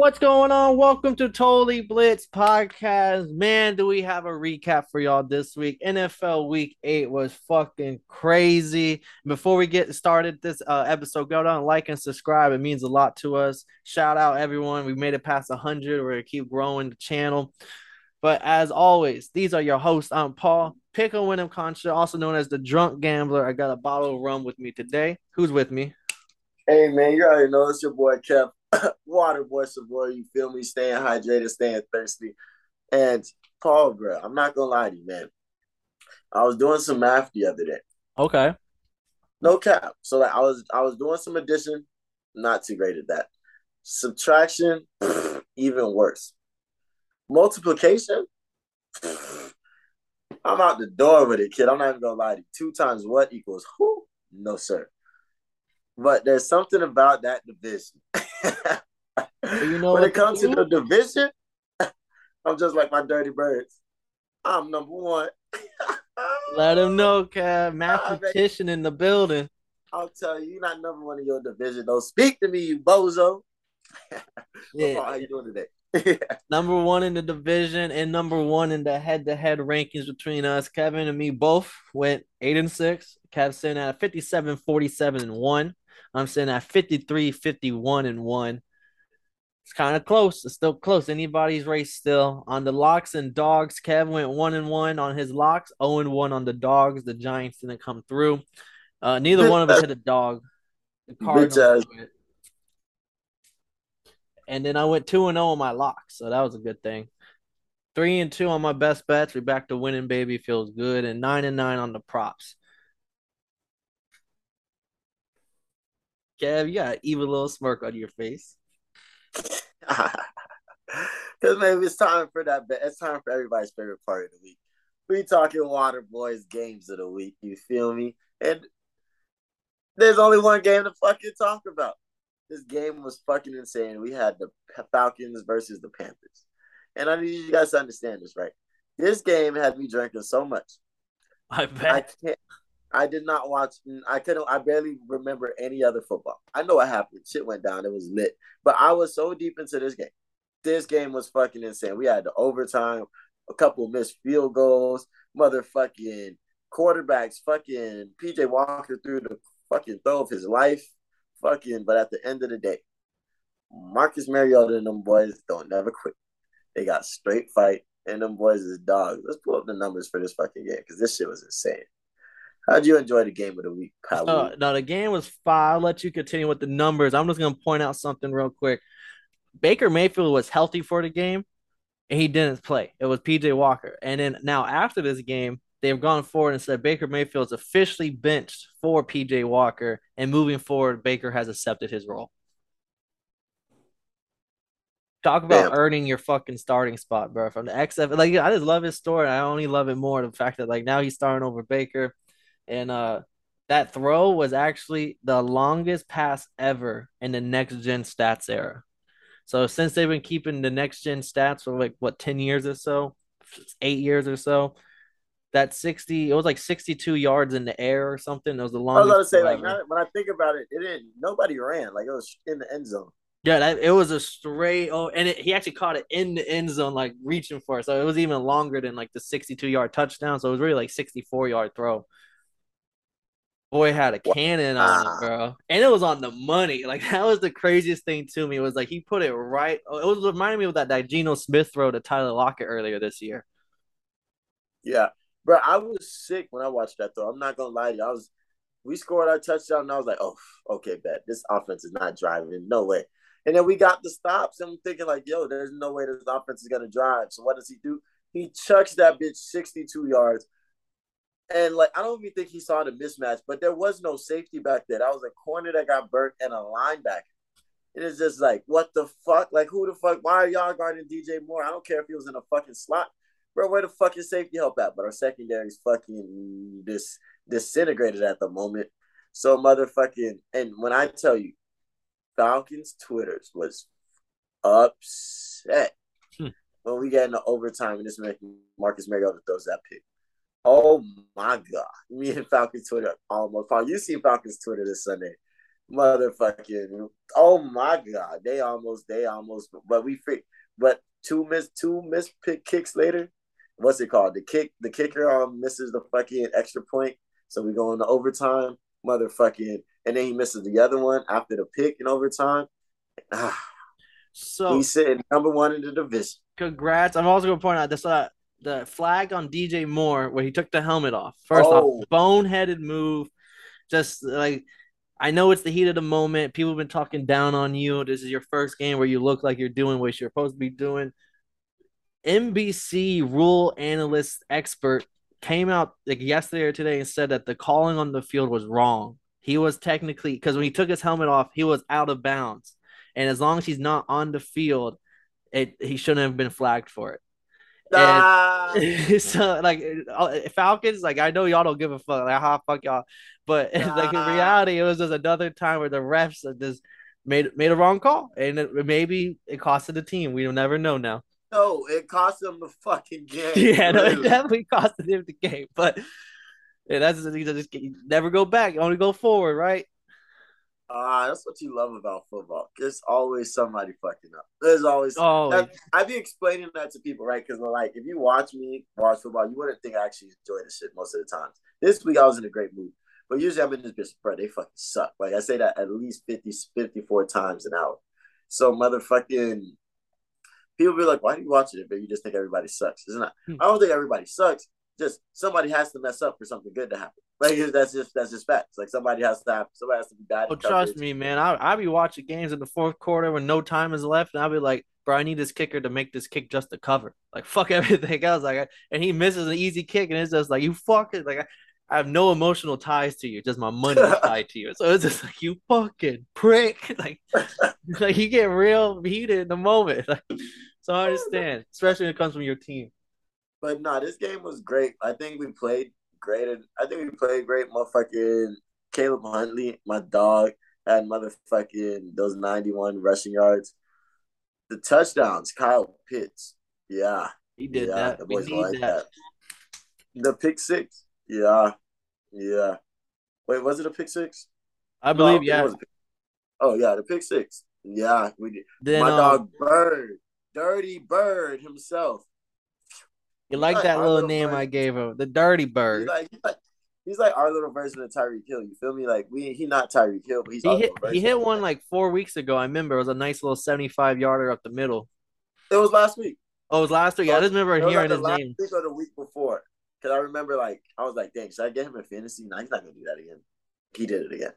What's going on? Welcome to Totally Blitz Podcast. Man, do we have a recap for y'all this week? NFL Week 8 was fucking crazy. Before we get started this uh, episode, go down, like, and subscribe. It means a lot to us. Shout out everyone. We made it past 100. We're going to keep growing the channel. But as always, these are your hosts. I'm Paul, Pickle Winham Concha, also known as the Drunk Gambler. I got a bottle of rum with me today. Who's with me? Hey, man, you already know it's your boy, Kev. water boy boy, you feel me? Staying hydrated, staying thirsty. And Paul, bro, I'm not gonna lie to you, man. I was doing some math the other day. Okay. No cap. So like I was I was doing some addition, not too great at that. Subtraction, even worse. Multiplication, I'm out the door with it, kid. I'm not even gonna lie to you. Two times what equals who? No, sir. But there's something about that division. you know when it comes to the division, I'm just like my dirty birds. I'm number one. Let him know, Kev. Mathematician in the building. I'll tell you, you're not number one in your division. Don't speak to me, you bozo. yeah. How you doing today? number one in the division and number one in the head-to-head rankings between us. Kevin and me both went eight and six. Kev sitting at 57, 47, and one. I'm sitting at 53, 51, and one. It's kind of close. It's still close. Anybody's race still. On the locks and dogs, Kev went one and one on his locks, 0 and one on the dogs. The Giants didn't come through. Uh, neither one of us hit a dog. The Cardinals. And then I went 2 and 0 on my locks. So that was a good thing. Three and two on my best bets. We back to winning, baby. Feels good. And nine and nine on the props. Kev, you got an evil little smirk on your face. Because maybe it's time for that. It's time for everybody's favorite part of the week. We talking Water Boys games of the week. You feel me? And there's only one game to fucking talk about. This game was fucking insane. We had the Falcons versus the Panthers, and I need you guys to understand this, right? This game had me drinking so much. I bet. I can't. I did not watch. I couldn't. I barely remember any other football. I know what happened. Shit went down. It was lit. But I was so deep into this game. This game was fucking insane. We had the overtime, a couple missed field goals, motherfucking quarterbacks, fucking PJ Walker threw the fucking throw of his life, fucking. But at the end of the day, Marcus Mariota and them boys don't never quit. They got straight fight, and them boys is dogs. Let's pull up the numbers for this fucking game because this shit was insane. How'd you enjoy the game of the week? Uh, no, the game was fine. I'll let you continue with the numbers. I'm just gonna point out something real quick. Baker Mayfield was healthy for the game, and he didn't play. It was PJ Walker. And then now after this game, they've gone forward and said Baker Mayfield's officially benched for PJ Walker, and moving forward, Baker has accepted his role. Talk about Damn. earning your fucking starting spot, bro. From the XF, like I just love his story. I only love it more the fact that like now he's starting over Baker and uh that throw was actually the longest pass ever in the next gen stats era. So since they've been keeping the next gen stats for like what 10 years or so, 8 years or so, that 60 it was like 62 yards in the air or something. It was the longest. I was going to say like when I think about it, it didn't nobody ran. Like it was in the end zone. Yeah, that, it was a straight. Oh, and it, he actually caught it in the end zone, like reaching for it. So it was even longer than like the 62 yard touchdown. So it was really like 64 yard throw boy had a cannon on it, ah. bro. And it was on the money. Like that was the craziest thing to me. It was like he put it right. Oh, it was reminding me of that that Geno Smith throw to Tyler Lockett earlier this year. Yeah. Bro, I was sick when I watched that throw. I'm not gonna lie to you. I was we scored our touchdown and I was like, oh, okay, bet. This offense is not driving. No way. And then we got the stops and I'm thinking like, yo, there's no way this offense is gonna drive. So what does he do? He chucks that bitch 62 yards and like I don't even think he saw the mismatch, but there was no safety back there. That was a corner that got burnt and a linebacker. It is just like, what the fuck? Like, who the fuck? Why are y'all guarding DJ Moore? I don't care if he was in a fucking slot, bro. Where the fuck is safety help at? But our secondary is fucking dis disintegrated at the moment. So motherfucking, and when I tell you, Falcons Twitters was upset hmm. when we get into overtime and this Marcus Mariota throws that pick. Oh my god! Me and Falcons Twitter almost. You see Falcons Twitter this Sunday. motherfucking. Oh my god, they almost, they almost, but we fit. But two miss, two miss pick kicks later. What's it called? The kick, the kicker um misses the fucking extra point, so we go into overtime. Motherfucking, and then he misses the other one after the pick in overtime. so he's sitting number one in the division. Congrats! I'm also gonna point out this uh the flag on DJ Moore where he took the helmet off. First oh. off, boneheaded move. Just like I know it's the heat of the moment. People have been talking down on you. This is your first game where you look like you're doing what you're supposed to be doing. NBC rule analyst expert came out like yesterday or today and said that the calling on the field was wrong. He was technically because when he took his helmet off, he was out of bounds. And as long as he's not on the field, it he shouldn't have been flagged for it. So like uh, Falcons, like I know y'all don't give a fuck, like how fuck y'all, but like in reality, it was just another time where the refs just made made a wrong call, and it, maybe it costed the team. We'll never know now. No, it cost them the fucking game. Yeah, no, it definitely costed him the game, but yeah, that's just never go back, You only go forward, right? Ah, uh, that's what you love about football. There's always somebody fucking up. There's always. Oh, I be explaining that to people, right? Because like, if you watch me watch football, you wouldn't think I actually enjoy the shit most of the times. This week I was in a great mood, but usually I'm in this bitch, bro. They fucking suck. Like I say that at least 50, 54 times an hour. So motherfucking people be like, "Why do you watch it?" But you just think everybody sucks, isn't it? Hmm. I don't think everybody sucks. Just somebody has to mess up for something good to happen. Like that's just that's just facts. Like somebody has to have somebody has to be bad. Oh, trust me, man. I I be watching games in the fourth quarter when no time is left, and I'll be like, bro, I need this kicker to make this kick just to cover. Like fuck everything else. Like, and he misses an easy kick, and it's just like you fucking like. I, I have no emotional ties to you, just my money tied to you. So it's just like you fucking prick. Like, like you get real heated in the moment. Like, so I oh, understand, especially when it comes from your team. But no, nah, this game was great. I think we played great. I think we played great. Motherfucking Caleb Huntley, my dog, had motherfucking those 91 rushing yards. The touchdowns, Kyle Pitts. Yeah. He did yeah, that. The boys like that. that. The pick six. Yeah. Yeah. Wait, was it a pick six? I believe, no, yeah. Oh, yeah, the pick six. Yeah, we did. Then, my um, dog Bird, Dirty Bird himself. You like, like that little, little name bird. I gave him, the Dirty Bird. He's like, he's like, he's like our little version of Tyreek Hill. You feel me? Like we, he not Tyreek Hill, but he's he hit, he hit one like four weeks ago. I remember it was a nice little seventy-five yarder up the middle. It was last week. Oh, it was last week. I just remember hearing like his name. Week or the week before, because I remember like I was like, "Dang, should I get him in fantasy?" No, he's not gonna do that again. He did it again.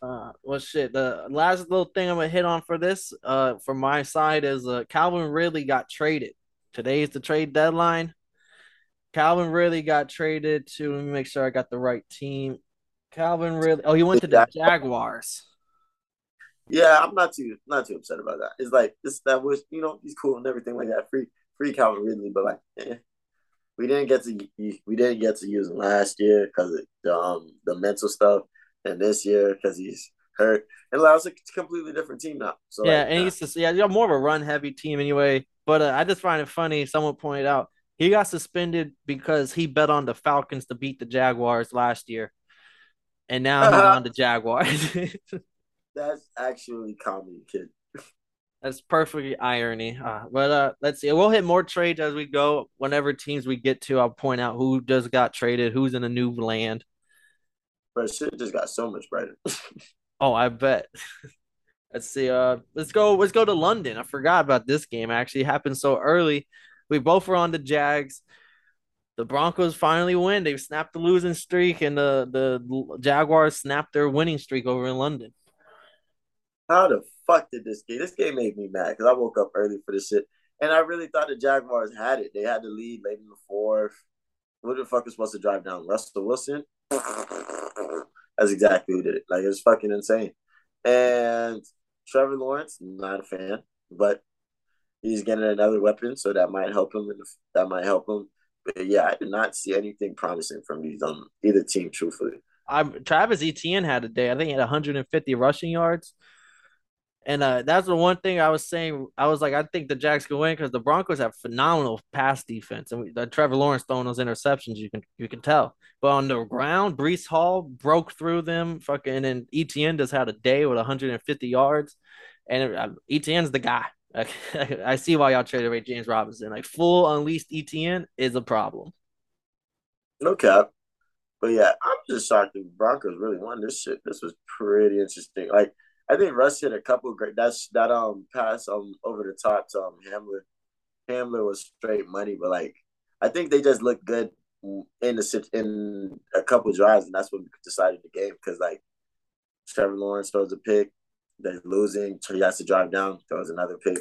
uh, well, shit. The last little thing I'm gonna hit on for this, uh, from my side is uh, Calvin Ridley got traded. Today is the trade deadline. Calvin Ridley got traded to. Let me make sure I got the right team. Calvin Ridley. Oh, he went to the Jaguars. Yeah, I'm not too not too upset about that. It's like this that was you know he's cool and everything like that. Free free Calvin Ridley, but like eh, we didn't get to we didn't get to use him last year because of the um the mental stuff, and this year because he's hurt. It allows a completely different team now. So yeah, like, and he's just yeah, you're more of a run heavy team anyway. But uh, I just find it funny. Someone pointed out he got suspended because he bet on the Falcons to beat the Jaguars last year, and now he's on the Jaguars. That's actually comedy, kid. That's perfectly irony. Uh, but uh, let's see. We'll hit more trades as we go. Whenever teams we get to, I'll point out who just got traded, who's in a new land. But shit just got so much brighter. oh, I bet. let's see. Uh, let's go. Let's go to London. I forgot about this game. Actually, happened so early. We both were on the Jags. The Broncos finally win. They've snapped the losing streak, and the the Jaguars snapped their winning streak over in London. How the fuck did this game? This game made me mad because I woke up early for this shit, and I really thought the Jaguars had it. They had the lead late in the fourth. What the fuck was supposed to drive down? Russell Wilson. That's exactly who did it. Like it's fucking insane. And Trevor Lawrence, not a fan, but he's getting another weapon, so that might help him. That might help him. But yeah, I did not see anything promising from these um either team. Truthfully, I'm Travis Etienne had a day. I think he had 150 rushing yards, And uh, that's the one thing I was saying. I was like, I think the Jags can win because the Broncos have phenomenal pass defense, and we, the Trevor Lawrence throwing those interceptions, you can you can tell. But on the ground, Breece Hall broke through them. Fucking and Etienne just had a day with 150 yards, and uh, Etienne's the guy. I see why y'all traded away James Robinson. Like full unleashed Etienne is a problem. No cap. But yeah, I'm just shocked the Broncos really won this shit. This was pretty interesting. Like I think Russ hit a couple great. That's that um pass um over the top to um Hamler. Hamler was straight money, but like I think they just looked good in the in a couple drives, and that's what decided the game. Because like Trevor Lawrence throws a pick, they're losing. He has to drive down, throws another pick.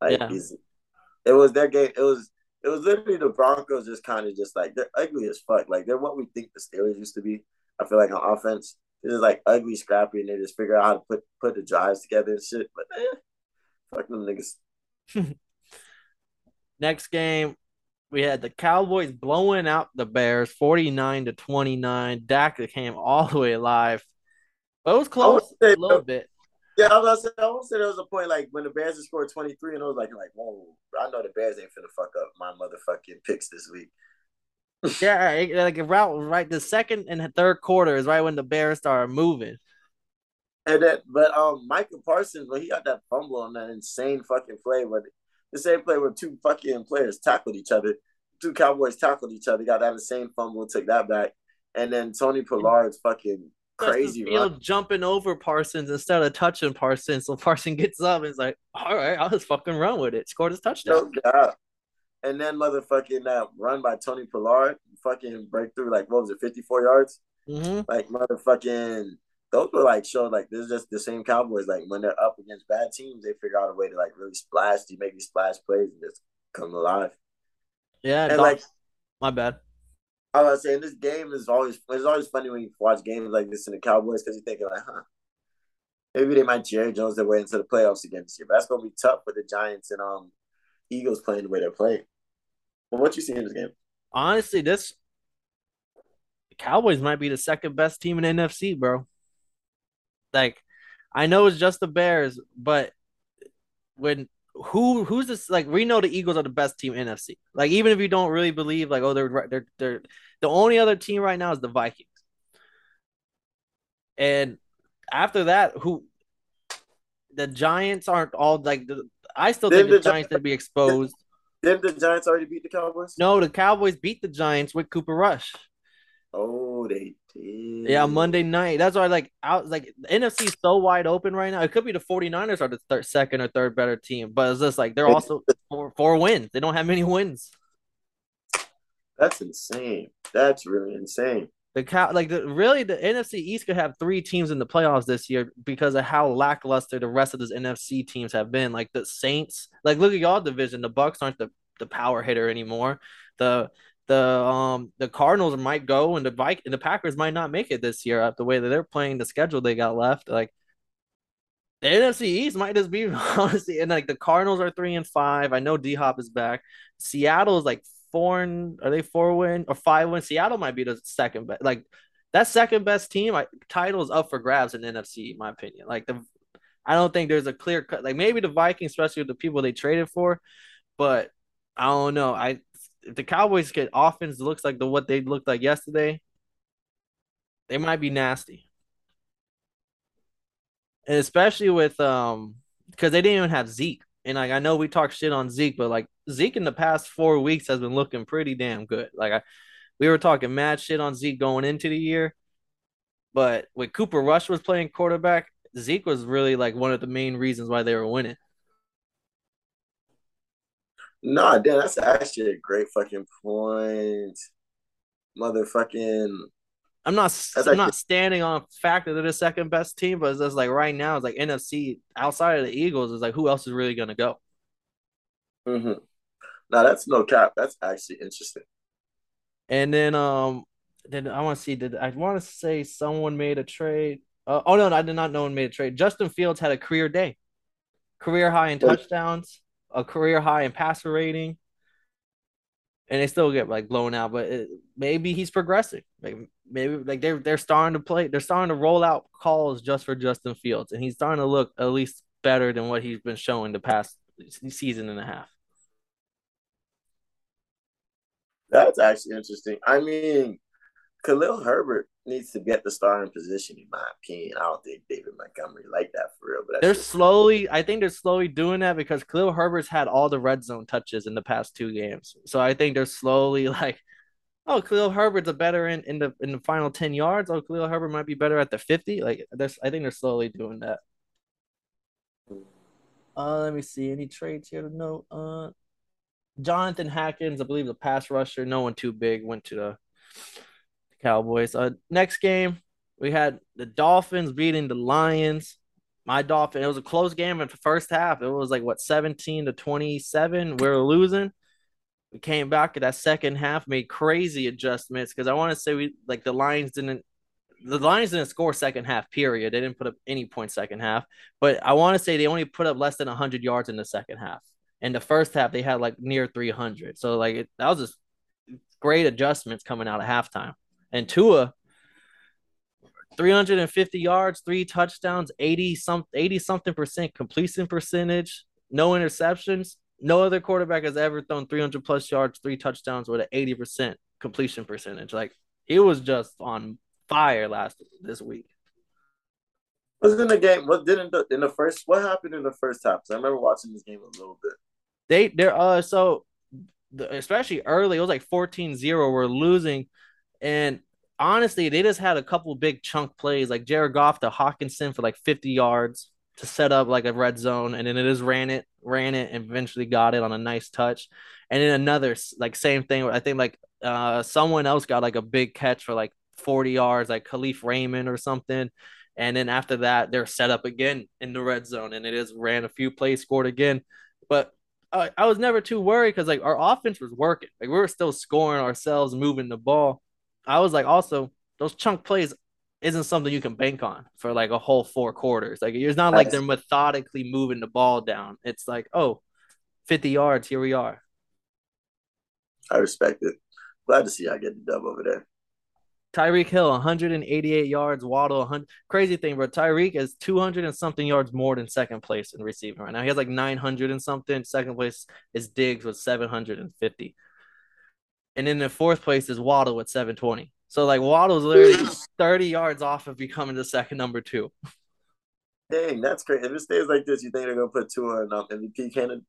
Like yeah. it was their game. It was it was literally the Broncos just kind of just like they're ugly as fuck. Like they're what we think the Steelers used to be. I feel like on offense, this is like ugly, scrappy, and they just figure out how to put put the drives together and shit. But eh, fuck them niggas. Next game, we had the Cowboys blowing out the Bears 49 to 29. Dak came all the way alive. But it was close a little bit. Yeah, I was say, I won't say there was a point like when the Bears scored 23 and I was like, like, whoa, I know the Bears ain't finna fuck up my motherfucking picks this week. Yeah, like route right the second and third quarter is right when the Bears started moving. And that, but um, Michael Parsons, when he got that fumble on that insane fucking play, but the same play where two fucking players tackled each other, two Cowboys tackled each other, got that insane fumble, took that back, and then Tony Pollard's fucking crazy field jumping over Parsons instead of touching Parsons. So Parsons gets up and is like, all right, I'll just fucking run with it. Scored his touchdown. No And then motherfucking that run by Tony Pollard, fucking breakthrough, like what was it, 54 yards? Mm-hmm. Like motherfucking those were like showing like this is just the same Cowboys. Like when they're up against bad teams, they figure out a way to like really splash, to make these splash plays and just come alive. Yeah, and like my bad. I was saying this game is always it's always funny when you watch games like this in the Cowboys because you're thinking like, huh, maybe they might Jerry Jones their way into the playoffs again this year. But that's gonna be tough for the Giants and um Eagles playing the way they're playing. But what you see in this game? Honestly, this Cowboys might be the second best team in NFC, bro. Like, I know it's just the Bears, but when who who's this like we know the Eagles are the best team NFC. Like even if you don't really believe like oh they're they're they're the only other team right now is the Vikings. And after that, who the Giants aren't all like the I still think the, the Giants to be exposed. Didn't the Giants already beat the Cowboys? No, the Cowboys beat the Giants with Cooper Rush. Oh, they did. Yeah, Monday night. That's why like out like the NFC is so wide open right now. It could be the 49ers are the third, second or third better team, but it's just like they're also four, four wins. They don't have many wins. That's insane. That's really insane. The cow like the really the NFC East could have three teams in the playoffs this year because of how lackluster the rest of those NFC teams have been. Like the Saints, like look at y'all division. The Bucs aren't the, the power hitter anymore. The the um the Cardinals might go and the bike and the Packers might not make it this year Up the way that they're playing the schedule they got left. Like the NFC East might just be honestly, and like the Cardinals are three and five. I know D Hop is back. Seattle is like four and are they four win or five win? Seattle might be the second best. Like that second best team. I, title is up for grabs in NFC, in my opinion. Like the, I don't think there's a clear cut. Like maybe the Vikings, especially with the people they traded for, but I don't know. I if the Cowboys get offense looks like the what they looked like yesterday, they might be nasty. And especially with um because they didn't even have Zeke. And like I know we talk shit on Zeke, but like Zeke in the past four weeks has been looking pretty damn good. Like I we were talking mad shit on Zeke going into the year. But when Cooper Rush was playing quarterback, Zeke was really like one of the main reasons why they were winning. Nah, damn, that's actually a great fucking point. Motherfucking. I'm not. I'm not standing on fact that they're the second best team, but it's just like right now, it's like NFC outside of the Eagles is like who else is really gonna go? Mm-hmm. Now that's no cap. That's actually interesting. And then um, then I want to see. Did I want to say someone made a trade? Uh, oh no, no, I did not know one made a trade. Justin Fields had a career day, career high in touchdowns a career high in passer rating, and they still get like blown out. But it, maybe he's progressing. Like maybe like they're they're starting to play. They're starting to roll out calls just for Justin Fields, and he's starting to look at least better than what he's been showing the past season and a half. That's actually interesting. I mean, Khalil Herbert needs to get the starting position, in my opinion. I don't think David Montgomery like that for real. But they're slowly, I think they're slowly doing that because Khalil Herbert's had all the red zone touches in the past two games. So I think they're slowly like, oh, Khalil Herbert's a better in, in the in the final 10 yards. Oh, Khalil Herbert might be better at the 50. Like there's I think they're slowly doing that. Uh, let me see. Any trades here to note? Uh Jonathan Hankins, I believe the pass rusher, no one too big, went to the Cowboys. Uh, next game, we had the Dolphins beating the Lions. My Dolphin, it was a close game in the first half. It was like what 17 to 27. We are losing. We came back at that second half, made crazy adjustments because I want to say we like the Lions didn't the Lions didn't score second half, period. They didn't put up any points second half. But I want to say they only put up less than 100 yards in the second half. In the first half, they had like near 300. So, like, it, that was just great adjustments coming out of halftime. And Tua, 350 yards, three touchdowns, 80 some 80 something percent completion percentage, no interceptions. No other quarterback has ever thrown 300 plus yards, three touchdowns with an 80% completion percentage. Like he was just on fire last this week. Was in the game? What didn't the, in the first? What happened in the first half? I remember watching this game a little bit. They they're uh so the, especially early it was like 14-0 we're losing and honestly, they just had a couple big chunk plays like Jared Goff to Hockenson for like 50 yards to set up like a red zone, and then it just ran it, ran it, and eventually got it on a nice touch. And then another like same thing. I think like uh someone else got like a big catch for like 40 yards, like Kalif Raymond or something. And then after that, they're set up again in the red zone, and it is ran a few plays, scored again. But I, I was never too worried because like our offense was working. Like we were still scoring ourselves, moving the ball. I was like, also those chunk plays isn't something you can bank on for like a whole four quarters. Like it's not like they're methodically moving the ball down. It's like, oh, 50 yards, here we are. I respect it. Glad to see I get the dub over there. Tyreek Hill, 188 yards. Waddle, 100. Crazy thing, bro. Tyreek is 200 and something yards more than second place in receiving right now. He has like 900 and something. Second place is Diggs with 750 and then the fourth place is Waddle with 720. So like Waddle's literally 30 yards off of becoming the second number two. Dang, that's great. If it stays like this, you think they're gonna put two on um, MVP candidate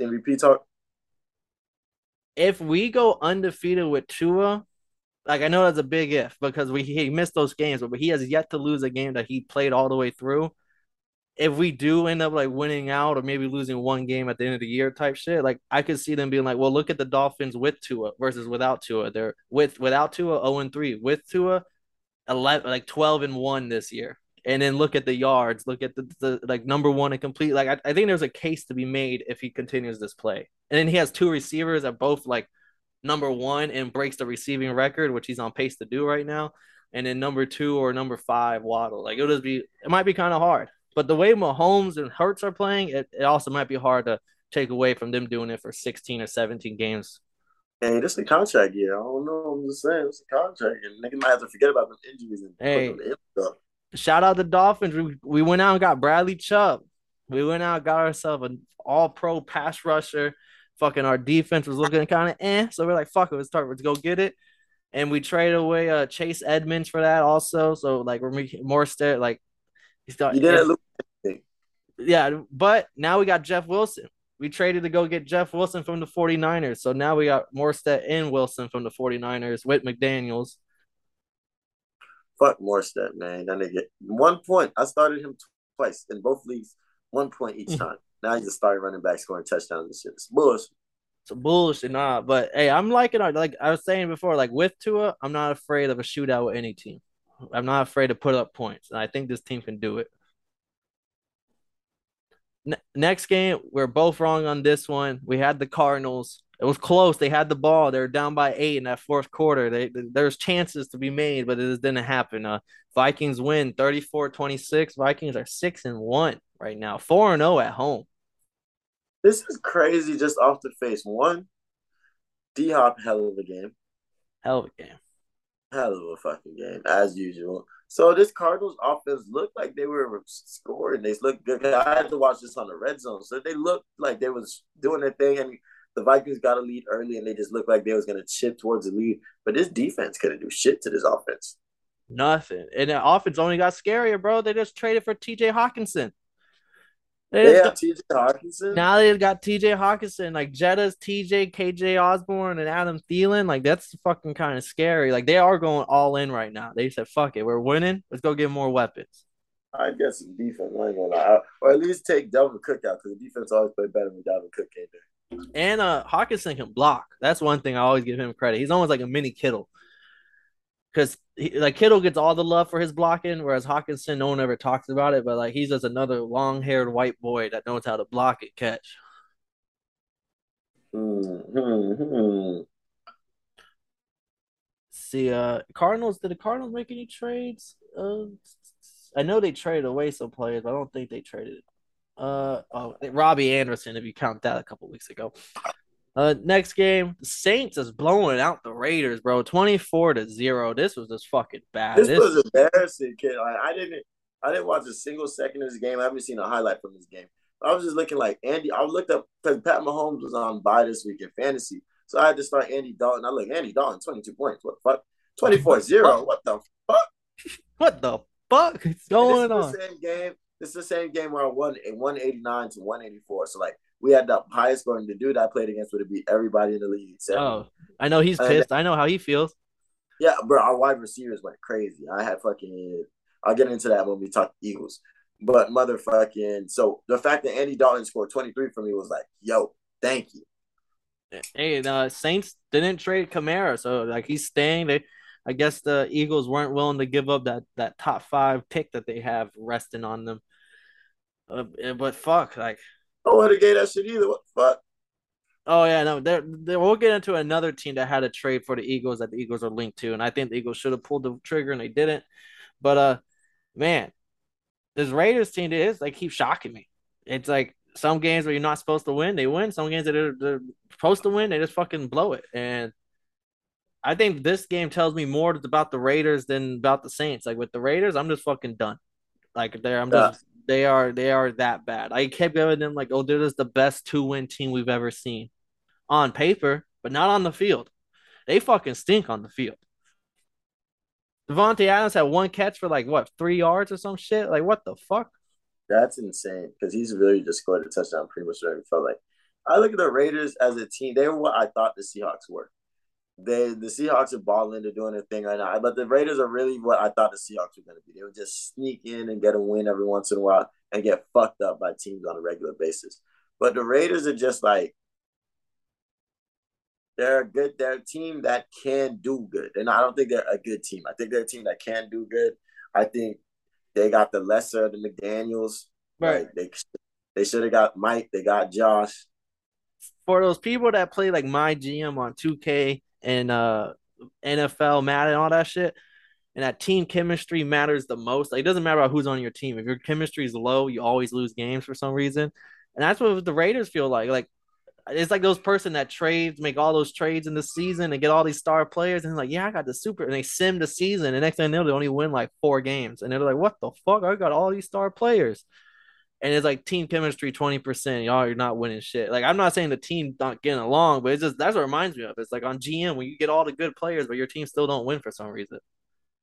MVP talk? If we go undefeated with Tua, like I know that's a big if because we he missed those games, but he has yet to lose a game that he played all the way through if we do end up like winning out or maybe losing one game at the end of the year type shit, like I could see them being like, well, look at the Dolphins with Tua versus without Tua. They're with without Tua 0 and 3, with Tua 11 like 12 and 1 this year. And then look at the yards, look at the, the like number one and complete. Like I, I think there's a case to be made if he continues this play. And then he has two receivers that both like number one and breaks the receiving record, which he's on pace to do right now. And then number two or number five, Waddle. Like it'll just be it might be kind of hard. But the way Mahomes and Hurts are playing, it, it also might be hard to take away from them doing it for 16 or 17 games. Hey, this is a contract year. I don't know. I'm just saying it's a contract, and niggas might have to forget about them injuries and hey, shout out the Dolphins. We, we went out and got Bradley Chubb. We went out and got ourselves an all pro pass rusher. Fucking our defense was looking kind of eh. So we're like, fuck it, let's start. Let's go get it. And we traded away uh Chase Edmonds for that also. So like we're more st- like he's you didn't look yeah, but now we got Jeff Wilson. We traded to go get Jeff Wilson from the 49ers. So now we got Mostert and Wilson from the 49ers with McDaniels. Fuck Mostert, man. That nigga. One point. I started him twice in both leagues. One point each time. now he's just started running back, scoring touchdowns and shit. It's bullshit. It's bullshit, nah. But hey, I'm liking it. Like I was saying before, like with Tua, I'm not afraid of a shootout with any team. I'm not afraid to put up points. And I think this team can do it next game, we're both wrong on this one. We had the Cardinals. It was close. They had the ball. They were down by eight in that fourth quarter. They, there's chances to be made, but it just didn't happen. Uh, Vikings win 34-26. Vikings are six and one right now, four and zero oh at home. This is crazy. Just off the face, one, D Hop hell of a game. Hell of a game. Hell of a fucking game as usual. So this Cardinals offense looked like they were scoring. They looked good. I had to watch this on the red zone, so they looked like they was doing their thing. And the Vikings got a lead early, and they just looked like they was to chip towards the lead. But this defense couldn't do shit to this offense. Nothing. And the offense only got scarier, bro. They just traded for T.J. Hockenson. They, TJ Hockenson. Now they've got TJ Hockenson, like Jetta's TJ, KJ Osborn, and Adam Thielen. Like that's fucking kind of scary. Like they are going all in right now. They said, "Fuck it, we're winning. Let's go get more weapons." I guess some defense. I ain't gonna lie, or at least take Dalvin Cook out because the defense always play better when Dalvin Cook came there. And uh, Hockenson can block. That's one thing I always give him credit. He's almost like a mini Kittle because like Kittle gets all the love for his blocking, whereas Hockenson, no one ever talks about it. But like he's just another long-haired white boy that knows how to block and catch. Mm-hmm. See, uh, Cardinals. Did the Cardinals make any trades? Uh, I know they traded away some players, but I don't think they traded. Uh, oh, Robbie Anderson, if you count that a couple weeks ago. Uh, next game, Saints is blowing out the Raiders, bro. Twenty four to zero. This was just fucking bad. This, this was embarrassing, kid. Like, I didn't, I didn't watch a single second of this game. I haven't seen a highlight from this game. I was just looking like Andy. I looked up because Pat Mahomes was on bye this week in fantasy, so I had to start Andy Dalton. I look Andy Dalton, twenty two points. What the fuck? 24-0. What the fuck? What the fuck is going on? The same game. This is the same game where I won in one eighty nine to one eighty four. So like we had the highest scoring. The dude I played against would have beat everybody in the league. Oh, I know he's pissed. And, I know how he feels. Yeah, bro, our wide receivers went crazy. I had fucking. I'll get into that when we talk Eagles. But motherfucking, so the fact that Andy Dalton scored 23 for me was like, yo, thank you. Hey, the Saints didn't trade Kamara, so like he's staying. They, I guess the Eagles weren't willing to give up that that top five pick that they have resting on them. Uh, but fuck, like I would have gave that shit either. What the fuck? Oh yeah, no, they're, they're, we'll get into another team that had a trade for the Eagles that the Eagles are linked to, and I think the Eagles should have pulled the trigger and they didn't. But uh, man, this Raiders team is they keep shocking me. It's like some games where you're not supposed to win, they win. Some games that are they're supposed to win, they just fucking blow it. And I think this game tells me more about the Raiders than about the Saints. Like with the Raiders, I'm just fucking done. Like there, I'm just they are they are that bad. I kept giving them like, oh, they're just the best two win team we've ever seen on paper, but not on the field. They fucking stink on the field. Davante Adams had one catch for like what three yards or some shit. Like what the fuck? That's insane because he's really just scored a touchdown pretty much whatever felt like. I look at the Raiders as a team. They were what I thought the Seahawks were they the Seahawks are balling, they're doing their thing right now. But the Raiders are really what I thought the Seahawks were going to be. They would just sneak in and get a win every once in a while and get fucked up by teams on a regular basis. But the Raiders are just like they're a good. They're a team that can do good, and I don't think they're a good team. I think they're a team that can do good. I think they got the lesser of the McDaniels. Right. Like they they should have got Mike. They got Josh. For those people that play like my GM on 2K, and uh NFL Madden and all that shit. And that team chemistry matters the most. Like, it doesn't matter about who's on your team. If your chemistry is low, you always lose games for some reason. And that's what the Raiders feel like. Like it's like those person that trades, make all those trades in the season and get all these star players, and like, yeah, I got the super, and they sim the season, and next thing they know, they only win like four games, and they're like, what the fuck? I got all these star players and it's like team chemistry 20%. Y'all, you're not winning shit. Like, I'm not saying the team not getting along, but it's just that's what it reminds me of. It's like on GM when you get all the good players, but your team still don't win for some reason.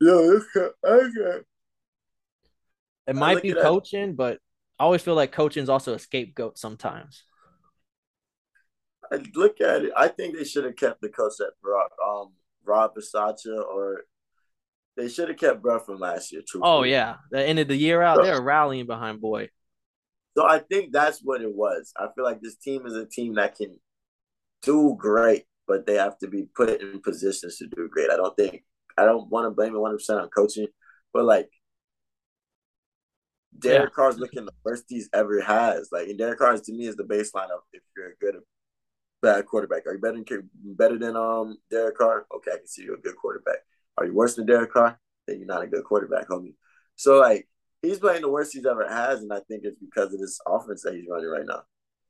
Yeah, okay. It might be coaching, that. but I always feel like coaching is also a scapegoat sometimes. I look at it. I think they should have kept the coach that brought um Rob Bisaccia or they should have kept Bruh from last year. Truthfully. Oh yeah, the end of the year out, they're rallying behind Boy. So I think that's what it was. I feel like this team is a team that can do great, but they have to be put in positions to do great. I don't think I don't want to blame it 100 percent on coaching, but like Derek yeah. Carr's looking the worst he's ever has. Like and Derek Carr to me is the baseline of if you're a good bad quarterback. Are you better than better than um Derek Carr? Okay, I can see you're a good quarterback. Are you worse than Derek Carr? Then you're not a good quarterback, homie. So like he's playing the worst he's ever has, and I think it's because of this offense that he's running right now.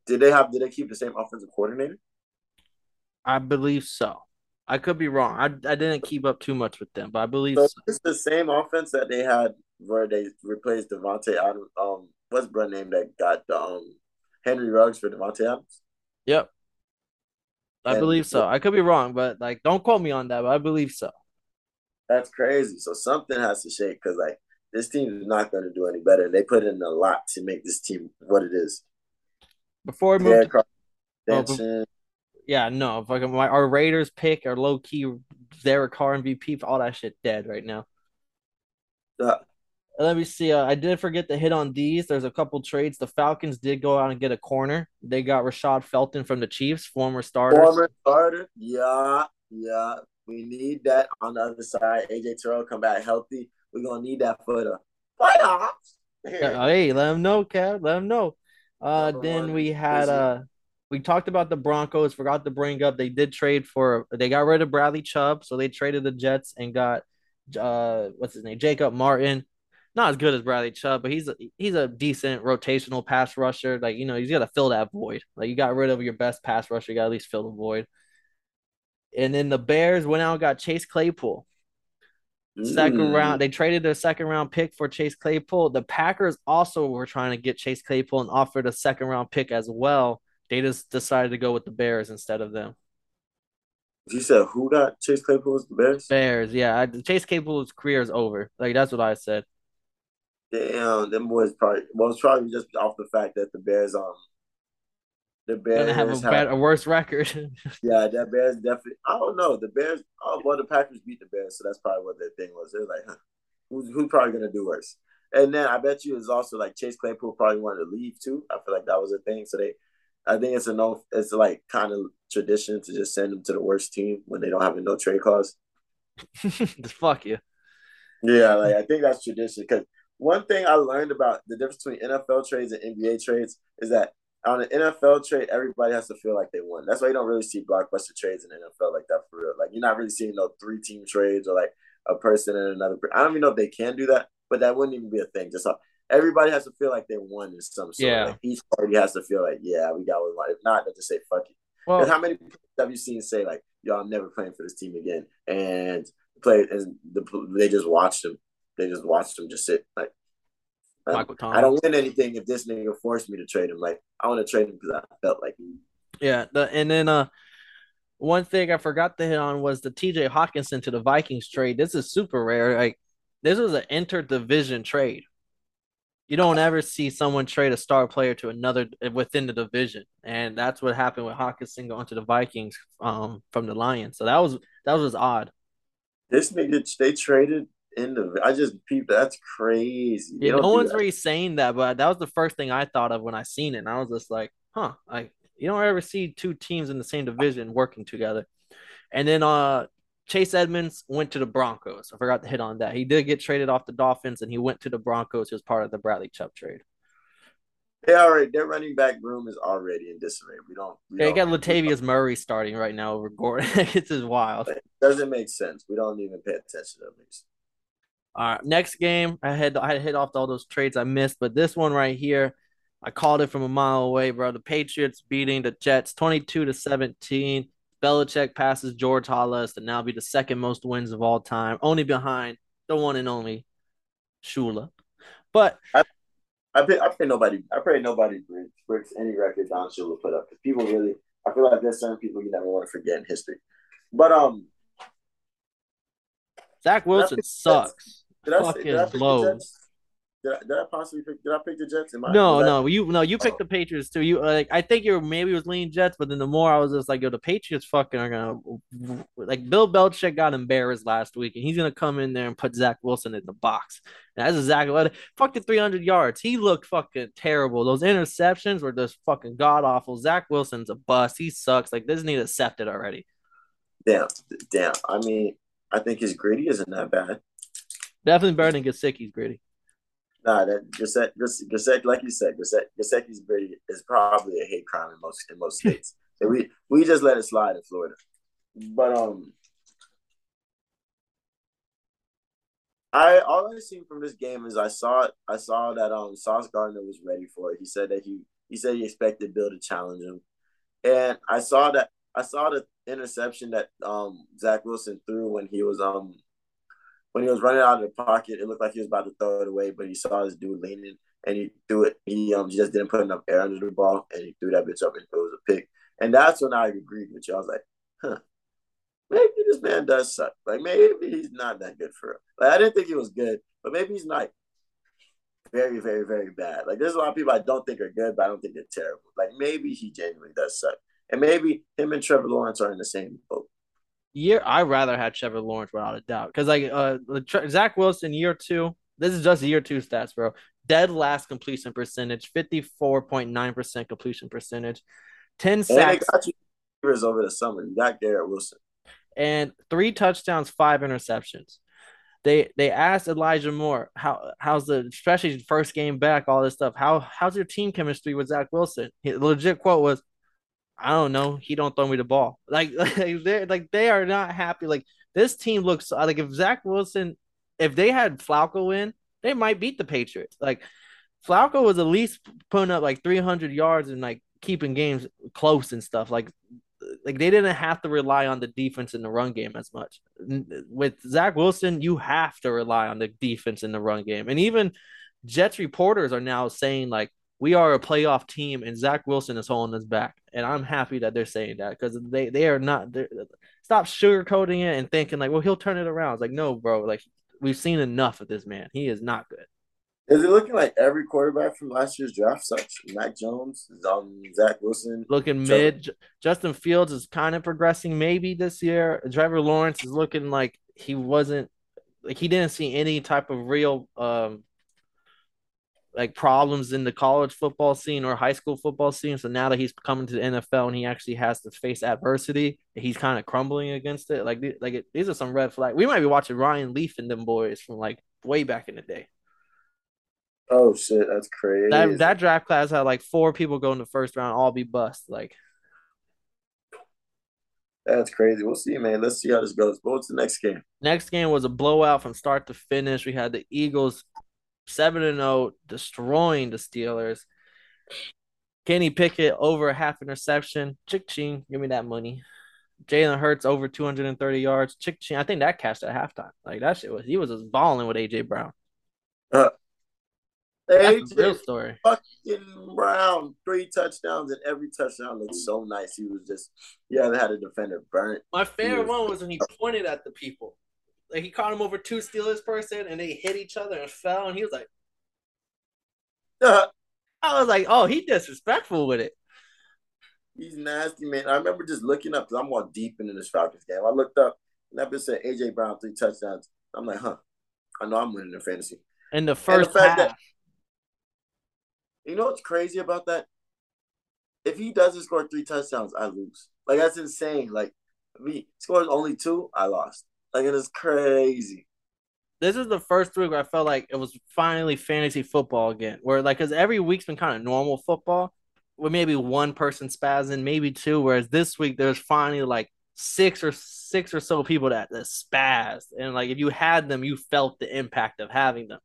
Did they have? Did they keep the same offensive coordinator? I believe so. I could be wrong. I, I didn't keep up too much with them, but I believe So so. it's the same offense that they had where they replaced Davante Adams. Um, what's Brett name that got um Henry Ruggs for Davante Adams? Yep, I And believe so. I could be wrong, but like, don't quote me on that. But I believe so. that's crazy. So something has to shake because like this team is not going to do any better. They put in a lot to make this team what it is. Before we move, to, Oh, yeah, no, fucking my our Raiders pick, our low key Derek Carr MVP, all that shit dead right now. Uh, Let me see. Uh, I did forget to hit on these. There's a couple trades. The Falcons did go out and get a corner. They got Rashad Fenton from the Chiefs, former starter. former starter. Yeah, yeah. We need that on the other side. AJ Terrell come back healthy. We're gonna need that for the playoffs. Yeah, Hey, let them know, Kev. Let them know. Uh, Number then one we had uh, we talked about the Broncos. Forgot to bring up they did trade for. They got rid of Bradley Chubb, so they traded the Jets and got uh, what's his name, Jacob Martin. Not as good as Bradley Chubb, but he's a, he's a decent rotational pass rusher. Like you know, he's got to fill that void. Like you got rid of your best pass rusher, you got to at least fill the void. And then the Bears went out and got Chase Claypool. Second Mm. round, they traded their second round pick for Chase Claypool. The Packers also were trying to get Chase Claypool and offered a second round pick as well. They just decided to go with the Bears instead of them. You said who got Chase Claypool was the Bears? Bears, yeah. I, Chase Claypool's career is over. Like that's what I said. Damn, them boys probably well it's probably just off the fact that the Bears um the Gonna have a Bears better, a worse record. yeah, that Bears definitely I don't know. The Bears oh well the Packers beat the Bears, so that's probably what their thing was. They're like, huh, who's who's probably gonna do worse? And then I bet you it's also like Chase Claypool probably wanted to leave too. I feel like that was a thing. So they I think it's a no it's like kind of tradition to just send them to the worst team when they don't have a no trade clause. just fuck you. Yeah, like I think that's tradition. Because one thing I learned about the difference between NFL trades and NBA trades is that on an NFL trade, everybody has to feel like they won. That's why you don't really see blockbuster trades in the NFL like that for real. Like you're not really seeing no three team trades or like a person and another. I don't even know if they can do that, but that wouldn't even be a thing. Just how everybody has to feel like they won in some sort. Yeah. Like each party has to feel like, yeah, we got what we want. If not, they just say fuck it. Well, And how many people have you seen say like, "Yo, I'm never playing for this team again," and play and the, they just watched them. They just watched them just sit like. Um, Michael Thomas. I don't win anything if this nigga forced me to trade him. Like I want to trade him because I felt like he. Yeah, the, and then uh, one thing I forgot to hit on was the T.J. Hockenson to the Vikings trade. This is super rare. Like this was an interdivision trade. You don't ever see someone trade a star player to another within the division, and that's what happened with Hockenson going to the Vikings um from the Lions. So that was that was odd. This nigga they traded in the. I just peeped. That's crazy. Yeah, no one's that. really saying that, but that was the first thing I thought of when I seen it. And I was just like, huh, like you don't ever see two teams in the same division working together. And then uh Chase Edmonds went to the Broncos. I forgot to hit on that. He did get traded off the Dolphins and he went to the Broncos. He was part of the Bradley Chubb trade. They already their running back room is already in disarray. We don't. We Yeah, got don't- Latavius Murray starting right now over Gordon. it's just wild. It doesn't make sense. We don't even pay attention to them. All right, next game, I had I had hit off all those trades I missed, but this one right here, I called it from a mile away, bro. The Patriots beating the Jets 22 to 17. Belichick passes George Halas to now be the second most wins of all time, only behind the one and only Shula. But I pay, I pray nobody. I pray nobody breaks, breaks any record Don Shula put up because people really. I feel like there's certain people you never want to forget in history. But um, Zach Wilson sucks. Did I, say, Fucking did I blows. Did I, did I possibly pick? Did I pick the Jets? Am I, No, was I- no, you no, you picked oh. the Patriots too. You like, I think you maybe was leaning Jets, but then the more I was just like, yo, the Patriots fucking are gonna like Bill Belichick got embarrassed last week, and he's gonna come in there and put Zach Wilson in the box. And that's exactly what fucking 300 yards. He looked fucking terrible. Those interceptions were just fucking god awful. Zach Wilson's a bust. He sucks. Like this need accepted already. Damn, damn. I mean, I think his gritty isn't that bad. Definitely better than Gesicki's gritty. Nah, that Gesicki, like you said, Gesicki, Gesicki's gritty is probably a hate crime in most in most states. we we just let it slide in Florida. But um, I all I seen from this game is I saw I saw that um Sauce Gardner was ready for it. He said that he he said he expected Bill to challenge him, and I saw that I saw the interception that um Zach Wilson threw when he was um when he was running out of the pocket, it looked like he was about to throw it away, but he saw this dude leaning and he threw it. He um just didn't put enough air under the ball and he threw that bitch up and it was a pick. And that's when I agreed with you. I was like, huh, maybe this man does suck. Like maybe he's not that good for him. Like I didn't think he was good, but maybe he's not very, very, very bad. Like there's a lot of people I don't think are good, but I don't think they're terrible. Like maybe he genuinely does suck. And maybe him and Trevor Lawrence are in the same boat year I rather had Trevor Lawrence without a doubt because like uh Zach Wilson year two. This is just year two stats, bro. Dead last completion percentage, fifty four point nine percent completion percentage, ten sacks. And got over the summer. You got Garrett Wilson and three touchdowns, five interceptions. They they asked Elijah Moore how how's the especially first game back, all this stuff. How how's your team chemistry with Zach Wilson? His legit quote was, I don't know. He don't throw me the ball. Like, like they like they are not happy. Like this team looks uh, like if Zach Wilson, if they had Flacco in, they might beat the Patriots. Like Flacco was at least putting up like 300 yards and like keeping games close and stuff. Like, like they didn't have to rely on the defense in the run game as much. With Zach Wilson, you have to rely on the defense in the run game, and even Jets reporters are now saying like we are a playoff team and Zach Wilson is holding us back. And I'm happy that they're saying that because they, they are not stop sugarcoating it and thinking like, well, he'll turn it around. It's like, no, bro, like we've seen enough of this man. He is not good. Is it looking like every quarterback from last year's draft sucks? Mac Jones, um, Zach Wilson, looking mid. Justin Fields is kind of progressing maybe this year. Trevor Lawrence is looking like he wasn't like he didn't see any type of real um like problems in the college football scene or high school football scene. So now that he's coming to the NFL and he actually has to face adversity, he's kind of crumbling against it. Like, like it, these are some red flags. We might be watching Ryan Leaf and them boys from like way back in the day. Oh shit, that's crazy. That that draft class had like four people go in the first round, all be bust. Like, that's crazy. We'll see, man. Let's see how this goes. What's the next game? Next game was a blowout from start to finish. We had the Eagles 7 and 0, destroying the Steelers. Kenny Pickett over a half interception. Chick ching, give me that money. Jalen Hurts over 230 yards. Chick ching, I think that cashed at halftime. Like that shit was he was just balling with AJ Brown. Uh, AJ real story. Fucking Brown, three touchdowns, and every touchdown looked so nice. He was just, yeah, they had a defender burnt. My favorite was, one was when he pointed at the people. Like he caught him over two Steelers person, and they hit each other and fell, and he was like, uh, I was like, oh, he disrespectful with it. He's nasty, man. I remember just looking up because I'm more deep into this Falcons game. I looked up and that bitch said AJ Brown three touchdowns. I'm like, huh. I know I'm winning the fantasy. In the first the half. That, you know what's crazy about that? If he doesn't score three touchdowns, I lose. Like that's insane. Like if he scores only two, I lost. Like it is crazy. This is the first week where I felt like it was finally fantasy football again. Where like, cause every week's been kind of normal football, with maybe one person spazzing, maybe two. Whereas this week there's finally like six or six or so people that that spazzed, and like if you had them, you felt the impact of having them.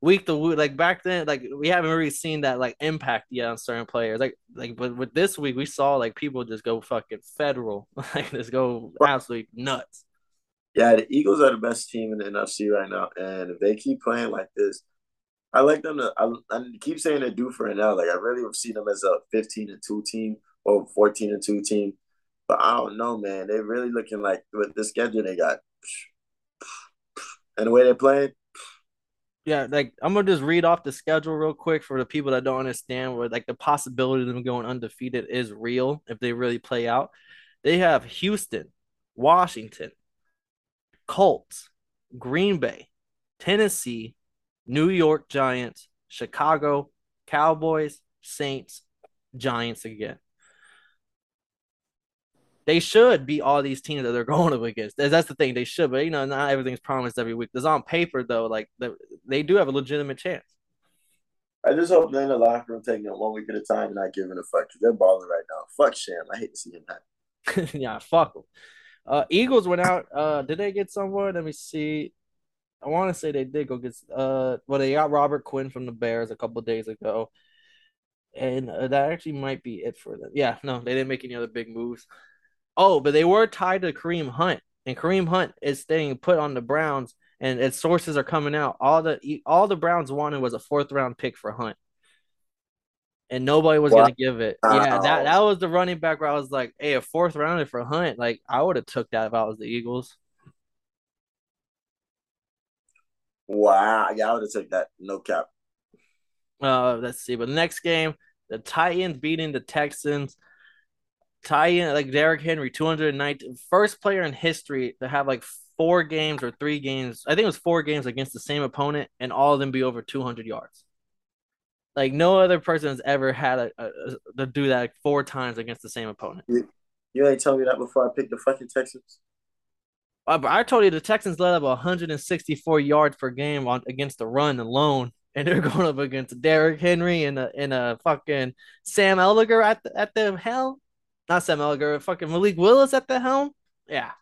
Week to week, like back then, like we haven't really seen that like impact yet on certain players. Like like, but with this week, we saw like people just go fucking federal, like just go absolutely nuts. Yeah, the Eagles are the best team in the NFC right now, and if they keep playing like this, I like them to. I, I keep saying they're due for an L. Like I really see them as a fifteen and two team or fourteen and two team, but I don't know, man. They're really looking like with the schedule they got, and the way they're playing. Yeah, like I'm gonna just read off the schedule real quick for the people that don't understand where like the possibility of them going undefeated is real if they really play out. They have Houston, Washington, Colts, Green Bay, Tennessee, New York Giants, Chicago, Cowboys, Saints, Giants again. They should be all these teams that they're going up against. That's the thing. They should, but you know, not everything's promised every week. There's on paper though, like they do have a legitimate chance. I just hope they're in the locker room taking it one week at a time and not giving a fuck because they're balling right now. Fuck Sham. I hate to see him that. yeah, fuck them. Uh, Eagles went out. Uh, did they get someone? Let me see. I want to say they did go get. Uh, well, they got Robert Quinn from the Bears a couple days ago, and uh, that actually might be it for them. Yeah, no, they didn't make any other big moves. Oh, but they were tied to Kareem Hunt, and Kareem Hunt is staying put on the Browns, and its sources are coming out. All the all the Browns wanted was a fourth round pick for Hunt, and nobody was wow. gonna give it. Yeah, that that was the running back where I was like, "Hey, a fourth rounder for Hunt, like I would have took that if I was the Eagles." Wow, yeah, I would have took that. No cap. Uh, let's see. But next game, the Titans beating the Texans. Titan like Derrick Henry, 290, first player in history to have like four games or three games. I think it was four games against the same opponent, and all of them be over 200 yards. Like no other person has ever had a, a, a to do that like four times against the same opponent. You, you ain't tell me that before I picked the fucking Texans. I, I told you the Texans let up 164 yards per game on against the run alone, and they're going up against Derrick Henry and a and a fucking Sam Ehlinger at the, at the helm. Not Sam Ehlinger, fucking Malik Willis at the helm. Yeah.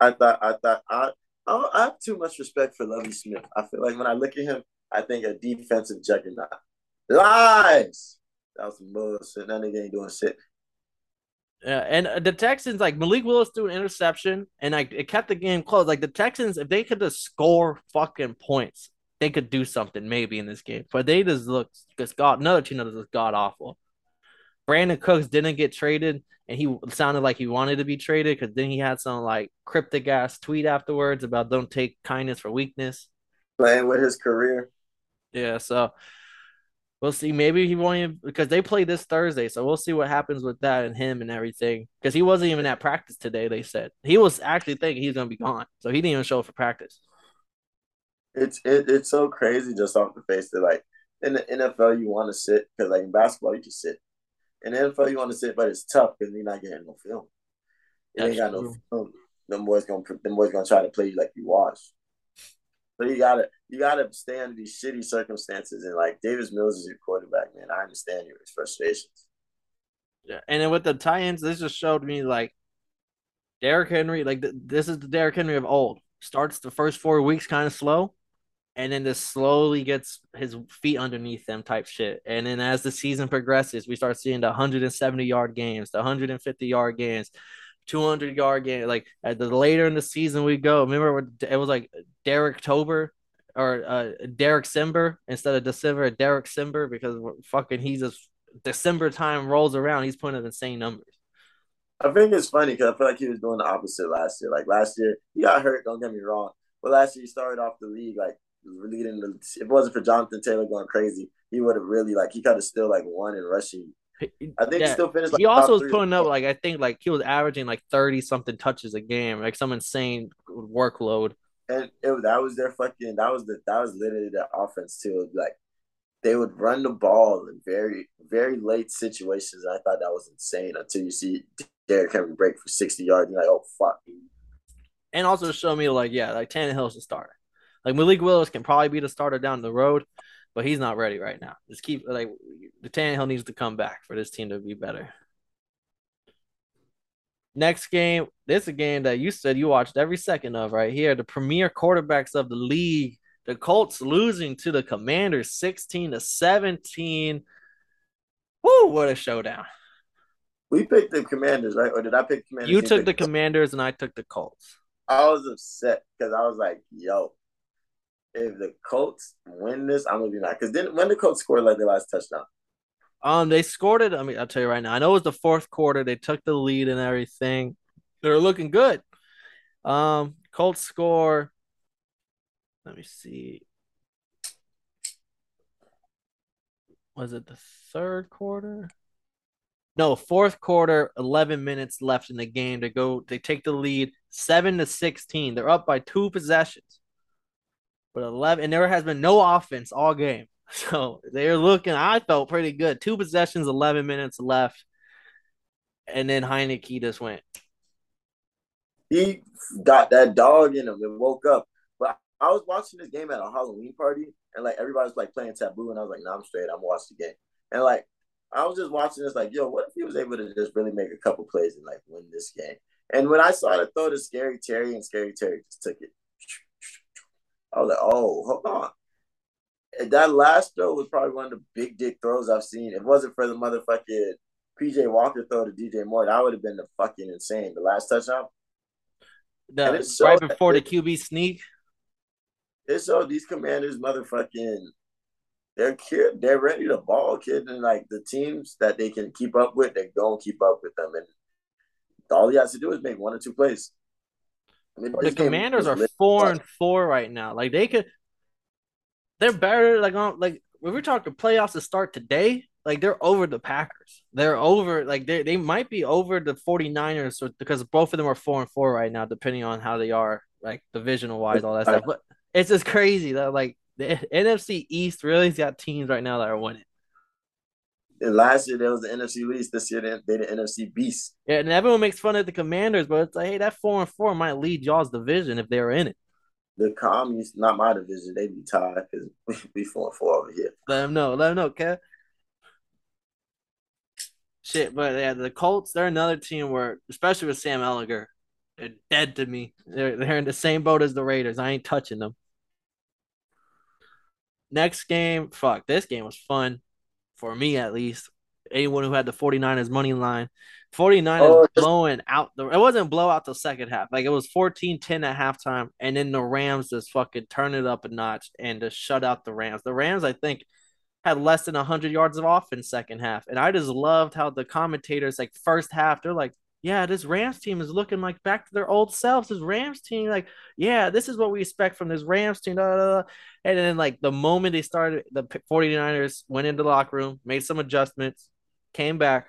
I thought I thought I I have too much respect for Lovie Smith. I feel like when I look at him, I think a defensive juggernaut. Lies. That was some bullshit. That nigga ain't doing shit. Yeah, and uh, the Texans like Malik Willis threw an interception, and like it kept the game close. Like the Texans, if they could just score fucking points, they could do something maybe in this game. But they just looked just god another team that just god awful. Brandin Cooks didn't get traded, and he sounded like he wanted to be traded because then he had some like cryptic ass tweet afterwards about don't take kindness for weakness. Playing with his career. Yeah, so we'll see. Maybe he won't even because they play this Thursday, so we'll see what happens with that and him and everything. Because he wasn't even at practice today. They said he was actually thinking he's gonna be gone, so he didn't even show up for practice. It's it, it's so crazy just off the face that like in the NFL you want to sit because like in basketball you just sit. In the NFL you want to sit, but it's tough because you're not getting no film. You ain't got no film. Them boys gonna them boys gonna try to play you like you watch. So you gotta you gotta stay under these shitty circumstances. And like Davis Mills is your quarterback, man. I understand your frustrations. Yeah, and then with the tie-ins, this just showed me like Derrick Henry, like this is the Derrick Henry of old. Starts the first four weeks kind of slow, and then just slowly gets his feet underneath them type shit. And then as the season progresses, we start seeing the 170 yard games, the 150 yard games, 200 yard game. Like the later in the season we go. Remember it was like Derek Tober or uh, Derek Simber instead of December, Derek Simber because fucking he's just December time rolls around, he's putting up insane numbers. I think it's funny because I feel like he was doing the opposite last year. Like last year, he got hurt. Don't get me wrong, but last year he started off the league like leading the. If it wasn't for Jonathan Taylor going crazy, he would have really like he could have still like won in rushing I think yeah. he still finished. Like, he also was putting up like I think like he was averaging like thirty something touches a game, like some insane workload. And it, that was their fucking. That was the that was literally their offense too. Like they would run the ball in very very late situations. And I thought that was insane until you see Derrick Henry break for sixty yards. You're like, oh fuck. And also show me like yeah, like Tannehill's the starter. Like Malik Willis can probably be the starter down the road, but he's not ready right now. Just keep like the Tannehill needs to come back for this team to be better. Next game, this is a game that you said you watched every second of right here. The premier quarterbacks of the league. The Colts losing to the Commanders 16 to 17. Woo, what a showdown. We picked the Commanders, right? Or did I pick Commanders? You took the Commanders and I took the Colts. I was upset because I was like, yo, if the Colts win this, I'm gonna be mad. Because then when the Colts scored like their last touchdown. Um, they scored it. I mean, I'll tell you right now. I know it was the fourth quarter. They took the lead and everything. They're looking good. Um, Colts score. Let me see. Was it the third quarter? No, fourth quarter, 11 minutes left in the game to go. They take the lead 7 to 16. They're up by two possessions. But 11, and there has been no offense all game. So they're looking, I felt pretty good. Two possessions, 11 minutes left. And then Heinicke just went. He got that dog in him and woke up. But I was watching this game at a Halloween party, and like everybody was like playing taboo, and I was like, nah, I'm straight. I'm gonna the game. And like I was just watching this, like, yo, what if he was able to just really make a couple plays and like win this game? And when I saw the throw to Scary Terry, and Scary Terry just took it I was like, oh, hold on. That last throw was probably one of the big dick throws I've seen. It wasn't for the motherfucking PJ Walker throw to DJ Moore, that would have been the fucking insane. The last touchdown. The, right before the QB sneak. It's so these commanders motherfucking they're kid, they're ready to ball kid and like the teams that they can keep up with, they're gonna keep up with them. And all he has to do is make one or two plays. I mean, the commanders are four and four right now. Like they could they're better like on like when we're talking playoffs to start today, like they're over the Packers. They're over like they they might be over the 49ers because both of them are 4 and 4 right now depending on how they are like divisional wise all that stuff. But it's just crazy that like the NFC East really's got teams right now that are winning. And last year there was the NFC East. This year they the NFC Beast. Yeah, and everyone makes fun of the Commanders, but it's like, hey, that four and four might lead y'all's division if they were in it. The commies, not my division, they be tired because we be four and four over here. Let them know. Let them know, okay? Shit, but yeah, the Colts, they're another team where, especially with Sam Ehlinger, they're dead to me. They're they're in the same boat as the Raiders. I ain't touching them. Next game, fuck, this game was fun for me at least. Anyone who had the 49ers money line. 49ers oh, blowing out the it wasn't blow out the second half. Like it was 14-10 at halftime, and then the Rams just fucking turn it up a notch and just shut out the Rams. The Rams, I think, had less than 100 yards of offense second half. And I just loved how the commentators, like first half, they're like, yeah, this Rams team is looking like back to their old selves. This Rams team, like, yeah, this is what we expect from this Rams team. Da, da, da. And then, like, the moment they started, the 49ers went into the locker room, made some adjustments, came back.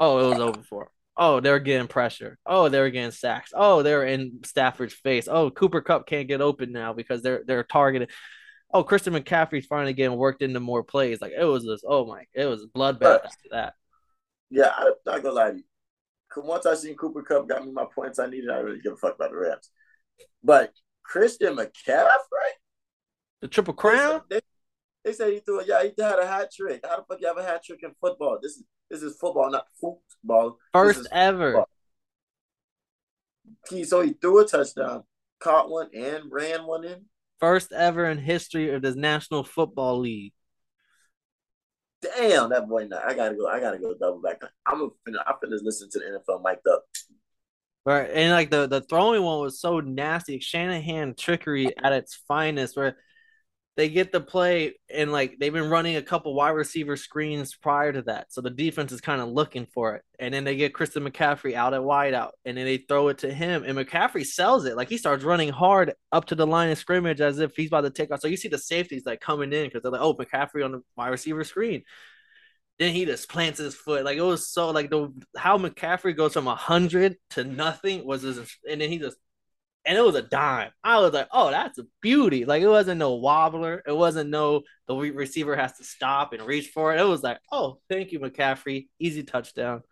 Oh, it was over for Oh, they're getting pressure. Oh, they're getting sacks. Oh, they're in Stafford's face. Oh, Cooper Kupp can't get open now because they're they're targeted oh, Christian McCaffrey's finally getting worked into more plays. Like it was just, oh my, it was bloodbath after that. Yeah, I'm not gonna lie to you. Once I seen Cooper Kupp got me my points I needed, I really give a fuck about the Rams. But Christian McCaffrey, the triple crown. They, they, say he threw. A, yeah, he had a hat trick. How the fuck you have a hat trick in football? This is this is football, not football. First ever. Football. He so he threw a touchdown, caught one, and ran one in. First ever in history of the National Football League. Damn, that boy! Now I gotta go. I gotta go double back. I'm gonna. I'm gonna listen to the NFL mic'd up. Right, and like the the throwing one was so nasty. Shanahan trickery at its finest, where they get the play and like they've been running a couple wide receiver screens prior to that. So the defense is kind of looking for it. And then they get Christian McCaffrey out at wide out and then they throw it to him and McCaffrey sells it. Like he starts running hard up to the line of scrimmage as if he's about to take off. So you see the safeties like coming in because they're like, oh, McCaffrey on the wide receiver screen. Then he just plants his foot. Like it was so like the how McCaffrey goes from hundred to nothing was just, and then he just and it was a dime. I was like, oh, that's a beauty. Like it wasn't no wobbler. It wasn't no the receiver has to stop and reach for it. It was like, oh, thank you, McCaffrey. Easy touchdown.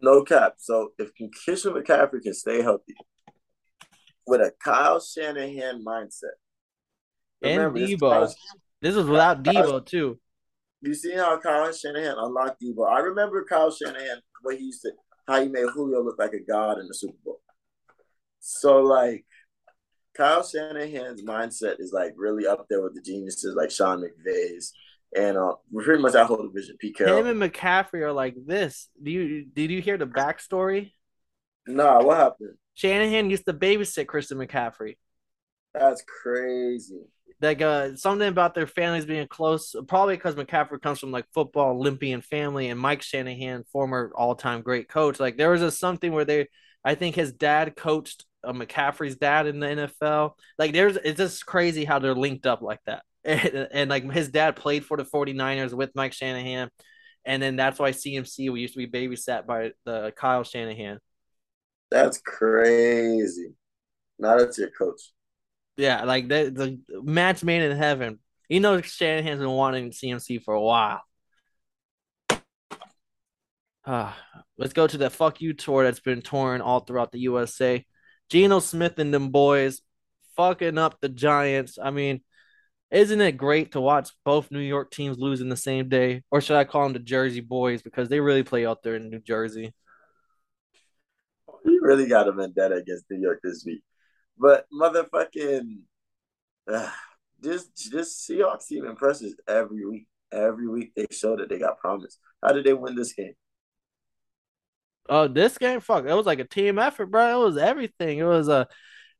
No cap. So if Christian McCaffrey can stay healthy with a Kyle Shanahan mindset. Remember, and Deebo. This, this was without Deebo too. You see how Kyle Shanahan unlocked Deebo. I remember Kyle Shanahan when he used to how he made Julio look like a god in the Super Bowl. So like Kyle Shanahan's mindset is like really up there with the geniuses like Sean McVay's and uh, pretty much that whole division. Pete Carroll. Him and McCaffrey are like this. Do you did you hear the backstory? Nah, what happened? Shanahan used to babysit Christian McCaffrey. That's crazy. Like uh, something about their families being close, probably because McCaffrey comes from like football Olympian family, and Mike Shanahan, former all-time great coach. Like there was a something where they, I think his dad coached uh, McCaffrey's dad in the NFL. Like there's it's just crazy how they're linked up like that. And, and, like his dad played for the 49ers with Mike Shanahan. And then that's why CMC we used to be babysat by the Kyle Shanahan. That's crazy. Not a your coach. Yeah, like the the match made in heaven. You know Shanahan's been wanting CMC for a while. Uh, let's go to the fuck you tour that's been touring all throughout the USA. Geno Smith and them boys fucking up the Giants. I mean, isn't it great to watch both New York teams lose in the same day? Or should I call them the Jersey boys because they really play out there in New Jersey? We really got a vendetta against New York this week. But motherfucking uh, this this Seahawks team impresses every week. Every week they show that they got promise. How did they win this game? Oh, this game, fuck, it was like a team effort, bro. It was everything. It was a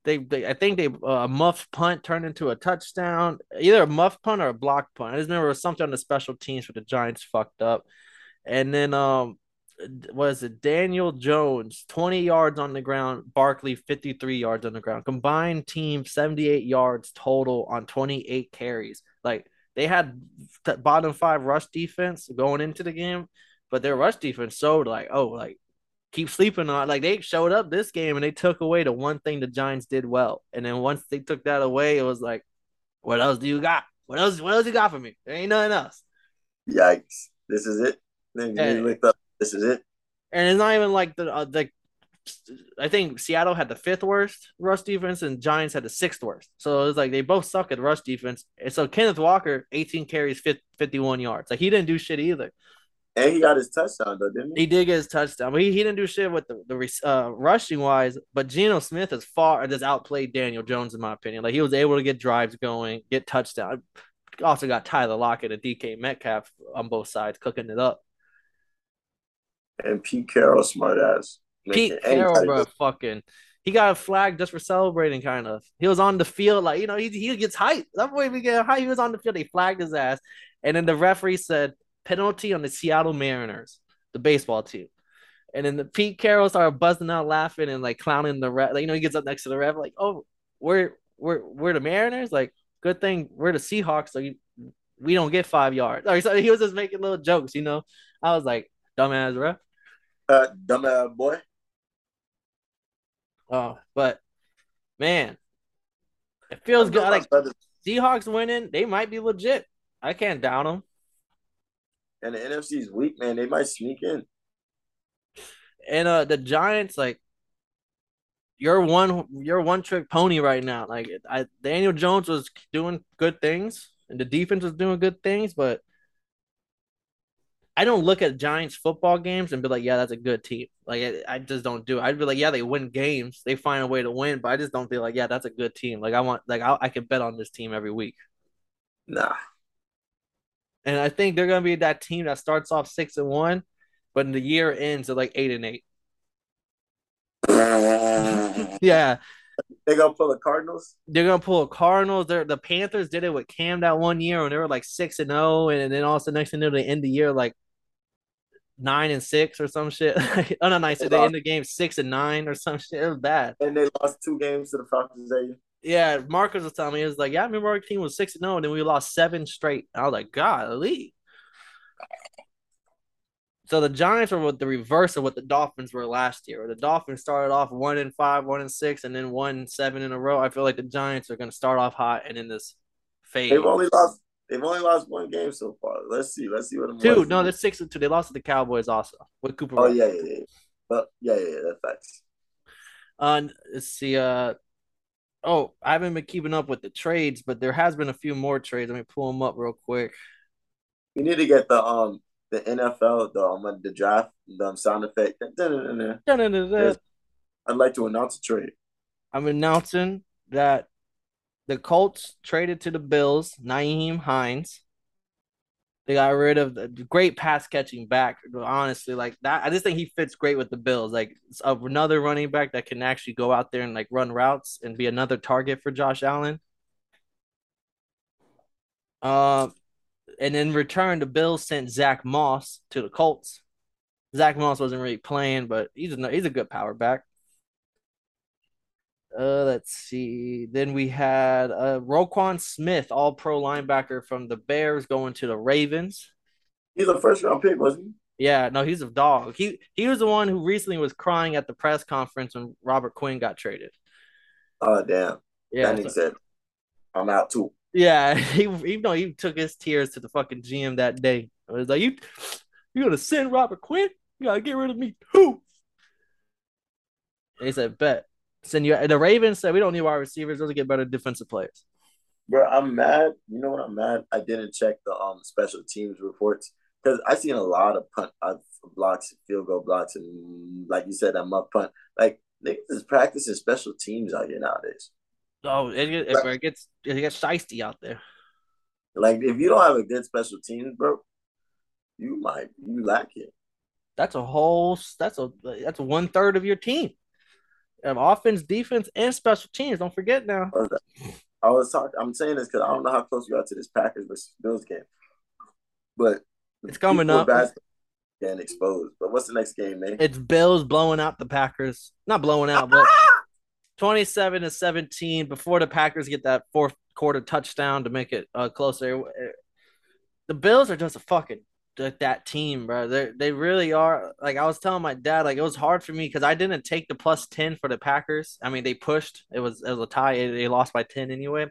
they, they I think they uh, a muff punt turned into a touchdown, either a muff punt or a block punt. I just remember something on the special teams for the Giants fucked up, and then um was it Daniel Jones 20 yards on the ground, Barkley 53 yards on the ground, combined team 78 yards total on 28 carries. Like they had bottom five rush defense going into the game, but their rush defense showed like oh like keep sleeping on. Like they showed up this game and they took away the one thing the Giants did well. And then once they took that away, it was like, what else do you got? What else? What else you got for me? There ain't nothing else. Yikes! This is it. Then you looked up. This is it. And it's not even like the uh, the. I think Seattle had the fifth worst rush defense and Giants had the sixth worst. So it's like they both suck at rush defense. And so Kenneth Walker, 18 carries, 51 yards. Like he didn't do shit either. And he got his touchdown though, didn't he? He did get his touchdown, but he, he didn't do shit with the, the uh, rushing wise. But Geno Smith has far just outplayed Daniel Jones in my opinion. Like he was able to get drives going, get touchdown. Also got Tyler Lockett and DK Metcalf on both sides cooking it up. And Pete Carroll, smart ass. Pete Carroll, bro, fucking. He got a flag just for celebrating, kind of. He was on the field, like you know, he he gets hyped. That way we get hyped. He was on the field. They flagged his ass, and then the referee said, penalty on the Seattle Mariners, the baseball team. And then the Pete Carroll started buzzing out laughing and like clowning the ref. Like, you know, he gets up next to the ref, like, oh, we're we're we're the Mariners. Like, good thing we're the Seahawks, so you, we don't get five yards. Like, so he was just making little jokes, you know. I was like, dumbass ref. Uh dumbass boy. Oh, but man, it feels good. Like Seahawks winning, they might be legit. I can't doubt them and the NFC is weak, man. They might sneak in. And uh the Giants, like you're one you're one trick pony right now. Like I Daniel Jones was doing good things and the defense was doing good things, but I don't look at Giants football games and be like, yeah, that's a good team. Like I, I just don't do it. I'd be like, yeah, they win games, they find a way to win, but I just don't feel like, yeah, that's a good team. Like I want, like I, I can bet on this team every week. Nah, and I think they're gonna be that team that starts off six and one, but in the year ends at like eight and eight. yeah. They're gonna pull the Cardinals. They're gonna pull a Cardinals. They're the Panthers did it with Cam that one year when they were like six and zero, oh, and then also next thing you know they end the year like nine and six or some shit. oh no, nice. They, they end the game six and nine or some shit. It was bad. And they lost two games to the Falcons that year. Yeah, Marcus was telling me, he was like, Yeah, I remember our team was 6 0, and then we lost seven straight. I was like, Golly. So the Giants were with the reverse of what the Dolphins were last year. The Dolphins started off one and five, one and six, and then one seven in a row. I feel like the Giants are going to start off hot and in this phase. They've only lost. They've only lost one game so far. Let's see. Let's see what. Two. No, they're six and two. They lost to the Cowboys also with Cooper. Oh yeah, yeah, yeah. But yeah, yeah, yeah. That's facts. Uh, let's see. Uh, Oh, I haven't been keeping up with the trades, but there has been a few more trades. Let me pull them up real quick. You need to get the um the NFL the um the draft the um, sound effect. I'd like to announce a trade. I'm announcing that the Colts traded to the Bills Nyheim Hines. They got rid of the great pass catching back. Honestly, like that, I just think he fits great with the Bills. Like another running back that can actually go out there and like run routes and be another target for Josh Allen. Uh, and in return, the Bills sent Zach Moss to the Colts. Zach Moss wasn't really playing, but he's a he's a good power back. Uh, let's see. Then we had uh Roquan Smith, all pro linebacker from the Bears, going to the Ravens. He's a first round pick, wasn't he? Yeah, no, he's a dog. He he was the one who recently was crying at the press conference when Robert Quinn got traded. Oh damn. Yeah. And he said, I'm out too. Yeah, he even though he took his tears to the fucking GM that day. It was like, You you gonna send Robert Quinn? You gotta get rid of me too. And he said, Bet. Send you the Ravens said we don't need wide receivers. Those get better defensive players. Bro, I'm mad. You know what I'm mad? I didn't check the um special teams reports because I seen a lot of punt uh, blocks, field goal blocks, and like you said, that muff punt. Like niggas is practicing special teams out here nowadays. Oh, it, it, it gets it gets shiesty out there. Like if you don't have a good special teams, bro, you might you lack it. That's a whole. That's a that's one third of your team. Of offense, defense, and special teams. Don't forget now. I was talking. I'm saying this because I don't know how close you are to this Packers versus Bills game, but it's coming up. Getting exposed. But what's the next game, man? It's Bills blowing out the Packers. Not blowing out, but 27 to 17 before the Packers get that fourth quarter touchdown to make it uh, closer. The Bills are just a fucking like that team, bro. They they really are. Like I was telling my dad, like it was hard for me because I didn't take the plus ten for the Packers. I mean, they pushed. It was it was a tie. They lost by ten anyway.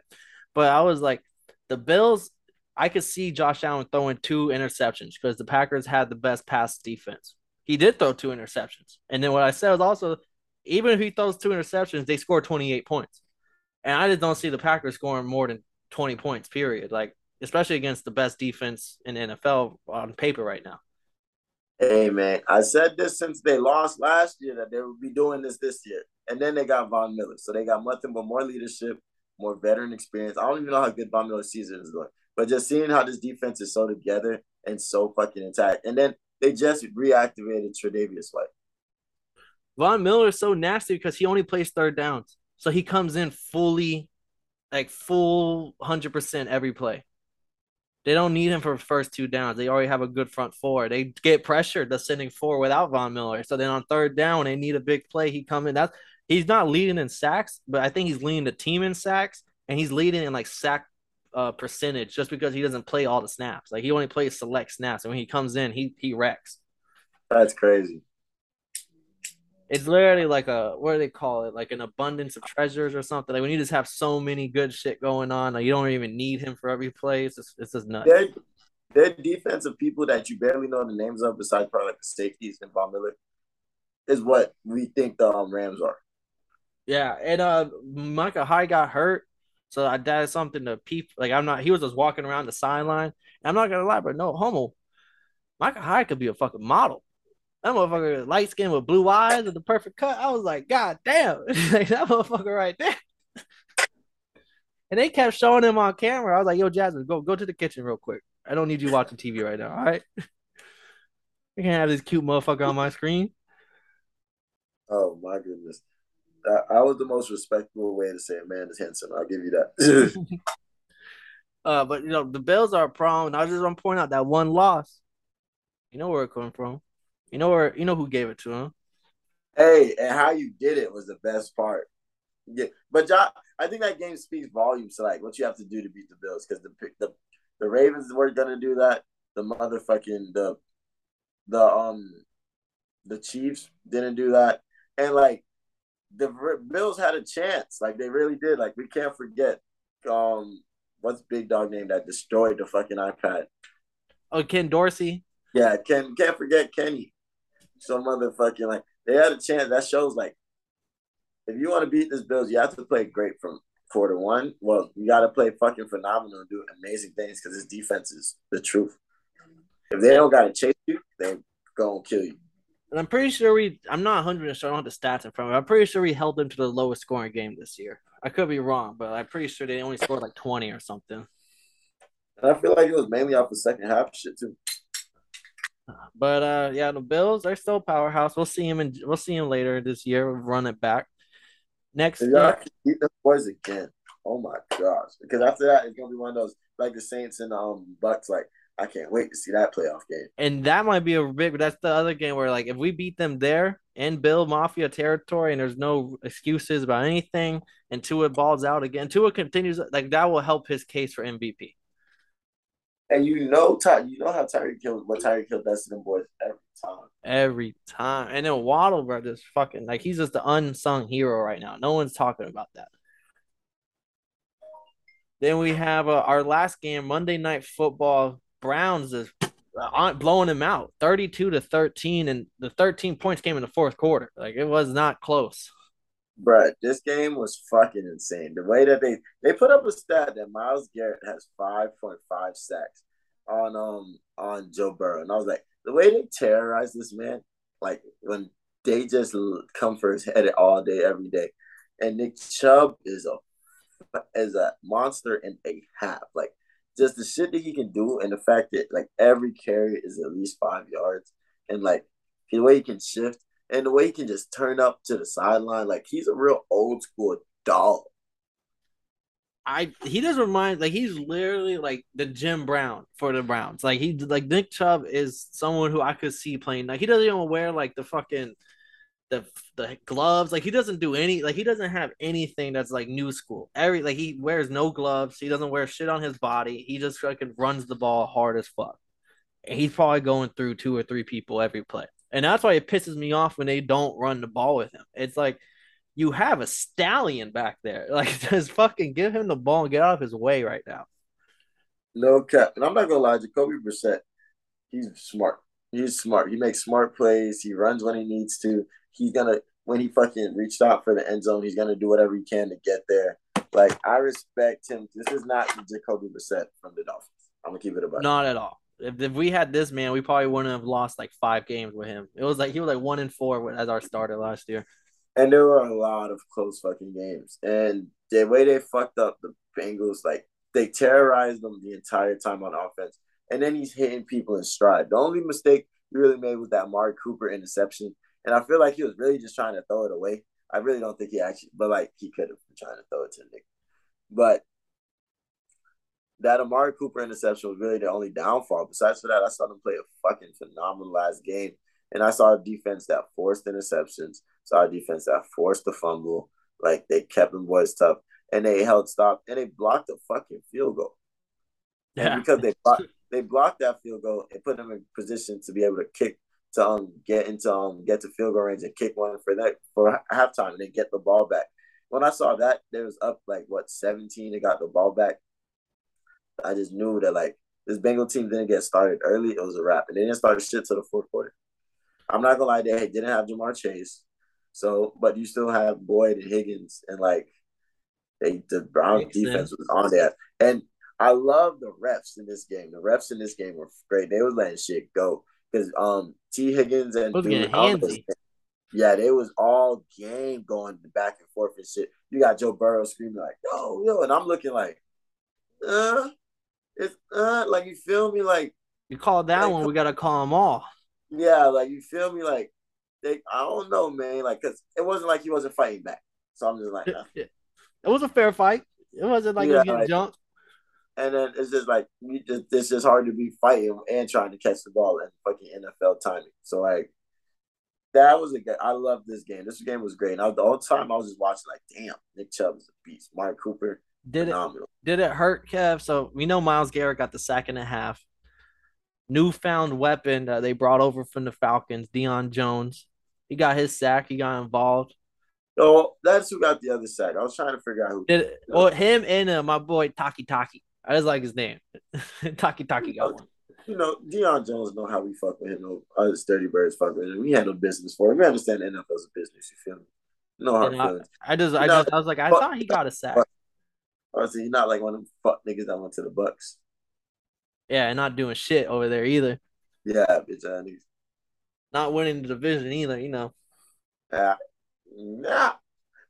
But I was like, the Bills. I could see Josh Allen throwing two interceptions because the Packers had the best pass defense. He did throw two interceptions, and then what I said was also, even if he throws two interceptions, they score twenty eight points, and I just don't see the Packers scoring more than twenty points. Period. Like especially against the best defense in NFL on paper right now. Hey man, I said this since they lost last year that they would be doing this this year, and then they got Von Miller, so they got nothing but more leadership, more veteran experience. I don't even know how good Von Miller's season is going, but just seeing how this defense is so together and so fucking intact, and then they just reactivated Tre'Davious White. Von Miller is so nasty because he only plays third downs, so he comes in fully, like full hundred percent every play. They don't need him for first two downs. They already have a good front four. They get pressured the sending four without Von Miller. So then on third down, they need a big play. He come in. That's he's not leading in sacks, but I think he's leading the team in sacks, and he's leading in like sack uh, percentage just because he doesn't play all the snaps. Like he only plays select snaps, and when he comes in, he he wrecks. That's crazy. It's literally like a what do they call it? Like an abundance of treasures or something. Like when you just have so many good shit going on, like you don't even need him for every play. It's just it's just nuts. They're, they're defensive people that you barely know the names of, besides probably like the safeties and Von Miller, is what we think the um, Rams are. Yeah, and uh, Micah Hyde got hurt, so I that is something to peep. Like I'm not. He was just walking around the sideline. I'm not gonna lie, but no homo. Micah Hyde could be a fucking model that motherfucker light skin with blue eyes and the perfect cut. I was like, God damn, like that motherfucker right there. and they kept showing him on camera. I was like, Yo, Jasmine, go go to the kitchen real quick. I don't need you watching TV right now. All right. I can't have this cute motherfucker on my screen. Oh my goodness. That, I was the most respectable way to say it, man. Is handsome. I'll give you that. uh, but you know the Bills are a problem. I just want to point out that one loss. You know where it coming from. You know where you know who gave it to him. Hey, and how you did it was the best part. Yeah, but John, I think that game speaks volumes to like what you have to do to beat the Bills because the the the Ravens weren't gonna do that. The motherfucking the the um the Chiefs didn't do that, and like the Bills had a chance. Like they really did. Like we can't forget um what's big dog name that destroyed the fucking iPad. Oh, Ken Dorsey. Yeah, Ken can't forget Kenny some motherfucking like they had a chance. That shows like if you want to beat this Bills, you have to play great from quarter one. Well, you got to play fucking phenomenal and do amazing things because this defense is the truth. If they don't got to chase you, they gonna kill you. And I'm pretty sure we. I'm not 100 percent sure. I don't have the stats in front of me. I'm pretty sure we held them to the lowest scoring game this year. I could be wrong, but I'm pretty sure they only scored like 20 or something. And I feel like it was mainly off the second half shit too. But uh, yeah, the Bills are still powerhouse. We'll see him and we'll see him later this year. We'll run it back. Next, y'all beat the boys again. Oh my gosh! Because after that, it's gonna be one of those like the Saints and um Bucs. Like I can't wait to see that playoff game. And that might be a big. But that's the other game where like if we beat them there in Bill Mafia territory, and there's no excuses about anything, and Tua balls out again. Tua continues like that will help his case for MVP. And you know, Ty, you know how Tyreek Hill, what Tyreek Hill does to them boys every time. Every time, and then Waddle, bro, just fucking like he's just the unsung hero right now. No one's talking about that. Then we have uh, our last game, Monday Night Football. Browns is uh, blowing them out, thirty-two to thirteen, and the thirteen points came in the fourth quarter. Like it was not close. Bro, this game was fucking insane. The way that they they put up a stat that Myles Garrett has five point five sacks on um on Joe Burrow, and I was like, the way they terrorize this man, like when they just come for his head all day, every day, and Nick Chubb is a is a monster and a half. Like just the shit that he can do, and the fact that like every carry is at least five yards, and like the way he can shift, and the way he can just turn up to the sideline. Like he's a real old school dog. I he doesn't remind like he's literally like the Jim Brown for the Browns. Like he like Nick Chubb is someone who I could see playing. Like he doesn't even wear like the fucking the the gloves. Like he doesn't do any like he doesn't have anything that's like new school. Every like he wears no gloves. He doesn't wear shit on his body. He just fucking runs the ball hard as fuck. And he's probably going through two or three people every play. And that's why it pisses me off when they don't run the ball with him. It's like you have a stallion back there. Like, just fucking give him the ball and get out of his way right now. No cap. And I'm not gonna lie, Jacoby Brissett, he's smart. He's smart. He makes smart plays. He runs when he needs to. He's gonna when he fucking reached out for the end zone, he's gonna do whatever he can to get there. Like I respect him. This is not Jacoby Brissett from the Dolphins. I'm gonna keep it about. Not at all. If, if we had this man, we probably wouldn't have lost like five games with him. It was like he was like one and four as our starter last year. And there were a lot of close fucking games. And the way they fucked up the Bengals, like they terrorized them the entire time on offense. And then he's hitting people in stride. The only mistake he really made was that Amari Cooper interception. And I feel like he was really just trying to throw it away. I really don't think he actually, but like he could have been trying to throw it to Nick. But that Amari Cooper interception was really the only downfall. Besides for that, I saw them play a fucking phenomenal last game. And I saw a defense that forced interceptions, saw a defense that forced the fumble. Like they kept them boys tough and they held stop and they blocked a fucking field goal. Yeah. And because they blocked, they blocked that field goal, and put them in position to be able to kick to um get into um get to field goal range and kick one for that for halftime and then get the ball back. When I saw that, there was up like what 17, they got the ball back. I just knew that like this Bengal team didn't get started early, it was a wrap. And they didn't start shit to the fourth quarter. I'm not gonna lie, they didn't have Ja'Marr Chase. So, but you still have Boyd and Higgins, and like they the Brown defense sense. was on that. And I love the refs in this game. The refs in this game were great. They were letting shit go because um Tee Higgins and Dude, yeah, they was all game going back and forth and shit. You got Joe Burrow screaming like, "Yo, yo," and I'm looking like, uh, it's uh, like you feel me, like you call that like, one, we gotta call them all. Yeah, like you feel me, like they. I don't know, man. Like, cause it wasn't like he wasn't fighting back. So I'm just like, it was a fair fight. It wasn't like yeah, he was getting like, jumped. And then it's just like you just, it's just hard to be fighting and trying to catch the ball in fucking NFL timing. So like that was a good. I love this game. This game was great. And I, the whole time I was just watching, like, damn, Nick Chubb is a beast. Amari Cooper, did phenomenal. it? Did it hurt, Kev? So we know Myles Garrett got the sack and a half newfound weapon that they brought over from the Falcons, Deion Jones. He got his sack. He got involved. Oh, that's who got the other sack. I was trying to figure out who. Did it, well, him and uh, my boy Takitaki. I just like his name. Takitaki got one. You know, Deion Jones know how we fuck with him. No, us dirty birds fuck with him. We handle business for him. We understand NFL's a business. You feel me? No hard feelings. I, I just, I just, I was like, I thought he got a sack. Honestly, he's not like one of them fuck niggas that went to the Bucs. Yeah, and not doing shit over there either. Yeah, bitch ass Not winning the division either, you know. Yeah. Nah.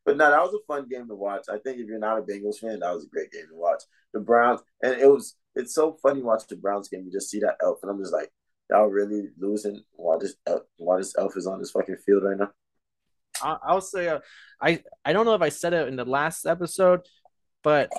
But no, that was a fun game to watch. I think if you're not a Bengals fan, that was a great game to watch. The Browns, and it was it's so funny watching the Browns game. You just see that elf, and I'm just like, y'all really losing while this elf, while this elf is on this fucking field right now. I, I'll say, uh, I I don't know if I said it in the last episode, but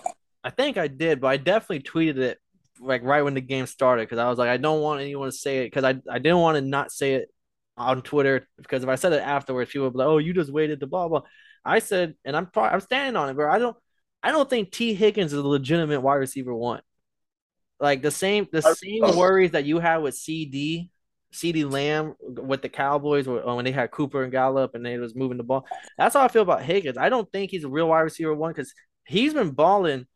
I think I did. But I definitely tweeted it like right when the game started because I was like, I don't want anyone to say it because I, I didn't want to not say it on Twitter because if I said it afterwards, people would be like, "Oh, you just waited to blah blah." I said, and I'm I'm standing on it, bro. I don't I don't think Tee Higgins is a legitimate wide receiver one. Like the same the same worries that you had with CeeDee, CeeDee Lamb with the Cowboys when they had Cooper and Gallup and they was moving the ball. That's how I feel about Higgins. I don't think he's a real wide receiver one because he's been balling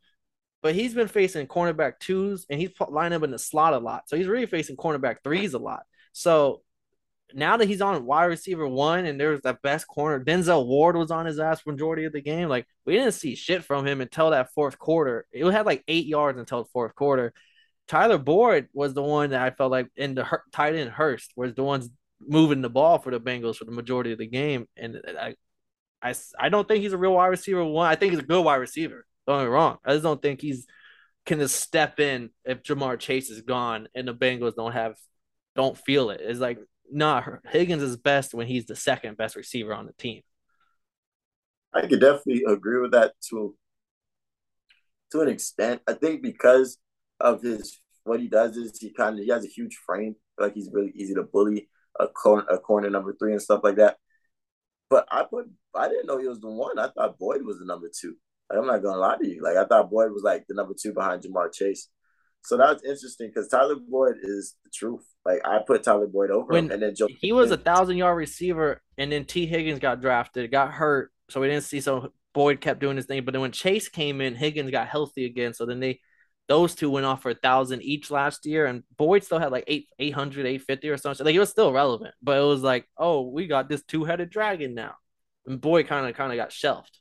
but he's been facing cornerback twos and he's lining up in the slot a lot. So he's really facing cornerback threes a lot. So now that he's on wide receiver one and there's that best corner, Denzel Ward was on his ass majority of the game. Like we didn't see shit from him until that fourth quarter. It had like eight yards until the fourth quarter. Tyler Boyd was the one that I felt like in the tight end Hurst was the ones moving the ball for the Bengals for the majority of the game. And I, I, I don't think he's a real wide receiver one. I think he's a good wide receiver. Don't get me wrong. I just don't think he's can just step in if Ja'Marr Chase is gone and the Bengals don't have don't feel it. It's like not Higgins is best when he's the second best receiver on the team. I could definitely agree with that to to an extent. I think because of his what he does is he kind of he has a huge frame. Like he's really easy to bully a corner a corner number three and stuff like that. But I put I didn't know he was the one. I thought Boyd was the number two. Like, I'm not gonna lie to you. Like I thought Boyd was like the number two behind Ja'Marr Chase. So that's interesting because Tyler Boyd is the truth. Like I put Tyler Boyd over when him, and then Joe he was a thousand yard receiver, and then Tee Higgins got drafted, got hurt, so we didn't see. So Boyd kept doing his thing, but then when Chase came in, Higgins got healthy again. So then they those two went off for a thousand each last year, and Boyd still had like eight 800, 850 or something. Like he was still relevant, but it was like, oh, we got this two headed dragon now, and Boyd kind of kind of got shelved.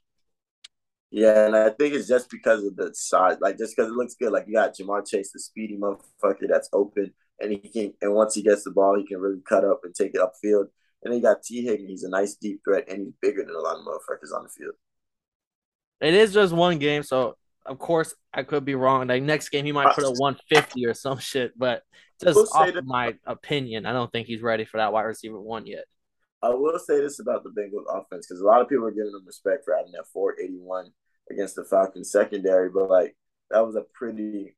Yeah, and I think it's just because of the size, like just because it looks good. Like you got Ja'Marr Chase, the speedy motherfucker that's open, and he can, and once he gets the ball, he can really cut up and take it upfield. And then you got Tee Higgins, he's a nice deep threat, and he's bigger than a lot of motherfuckers on the field. It is just one game, so of course I could be wrong. Like next game, he might put a 150 or some shit, but just we'll off my opinion, I don't think he's ready for that wide receiver one yet. I will say this about the Bengals offense because a lot of people are giving them respect for having that 481 against the Falcons secondary, but like that was a pretty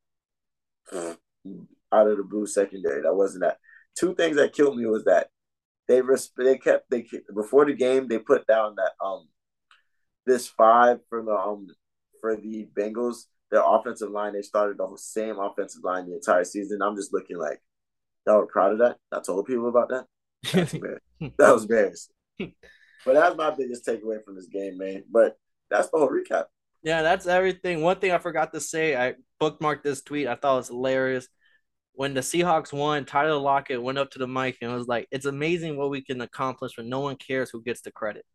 out of the blue secondary. That wasn't that. Two things that killed me was that they res- they kept they before the game they put down that um this five for the um for the Bengals their offensive line they started the same offensive line the entire season. I'm just looking like y'all were proud of that. I told people about that. that was embarrassing. but that's my biggest takeaway from this game, man. But that's the whole recap. Yeah, that's everything. One thing I forgot to say, I bookmarked this tweet. I thought it was hilarious. When the Seahawks won, Tyler Lockett went up to the mic and was like, "It's amazing what we can accomplish when no one cares who gets the credit."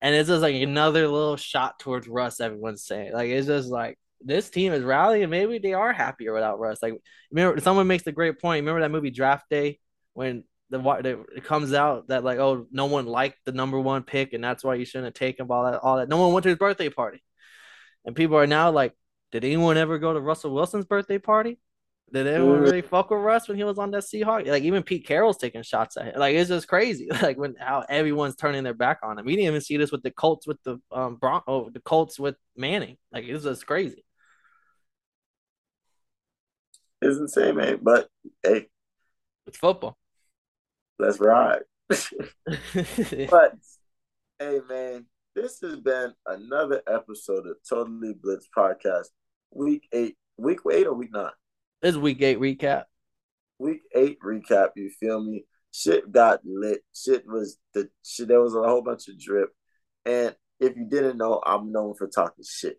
And it's just like another little shot towards Russ. Everyone's saying like it's just like this team is rallying. Maybe they are happier without Russ. Like remember, someone makes a great point. Remember that movie Draft Day when the it comes out that like oh no one liked the number one pick and that's why you shouldn't have taken all that all that. No one went to his birthday party. And people are now like did anyone ever go to Russell Wilson's birthday party? Did anyone really fuck with Russ when he was on that Seahawk? Like even Pete Carroll's taking shots at him. Like it's just crazy like when how everyone's turning their back on him. We didn't even see this with the Colts with the um Bron- oh, the Colts with Manning. Like it's just crazy. It's insane man. But hey. It's football Let's ride. but hey man, this has been another episode of Totally Blitz Podcast. Week eight. Week eight or week nine? This is week eight recap. Week eight recap, you feel me? Shit got lit. Shit was the shit there was a whole bunch of drip. And if you didn't know, I'm known for talking shit.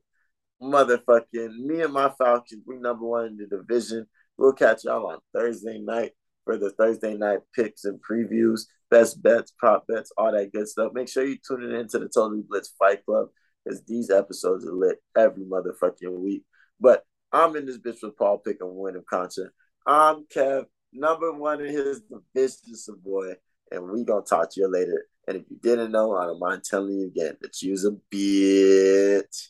Motherfucking me and my Falcons, we number one in the division. We'll catch y'all on Thursday night for the Thursday night picks and previews, best bets, prop bets, all that good stuff. Make sure you tune in into the Totally Blitz Fight Club because these episodes are lit every motherfucking week. But I'm in this bitch with Paul Pick and Wyndham Concha. I'm Kev, number one in his division, boy, and we gonna talk to you later. And if you didn't know, I don't mind telling you again that you's a bitch.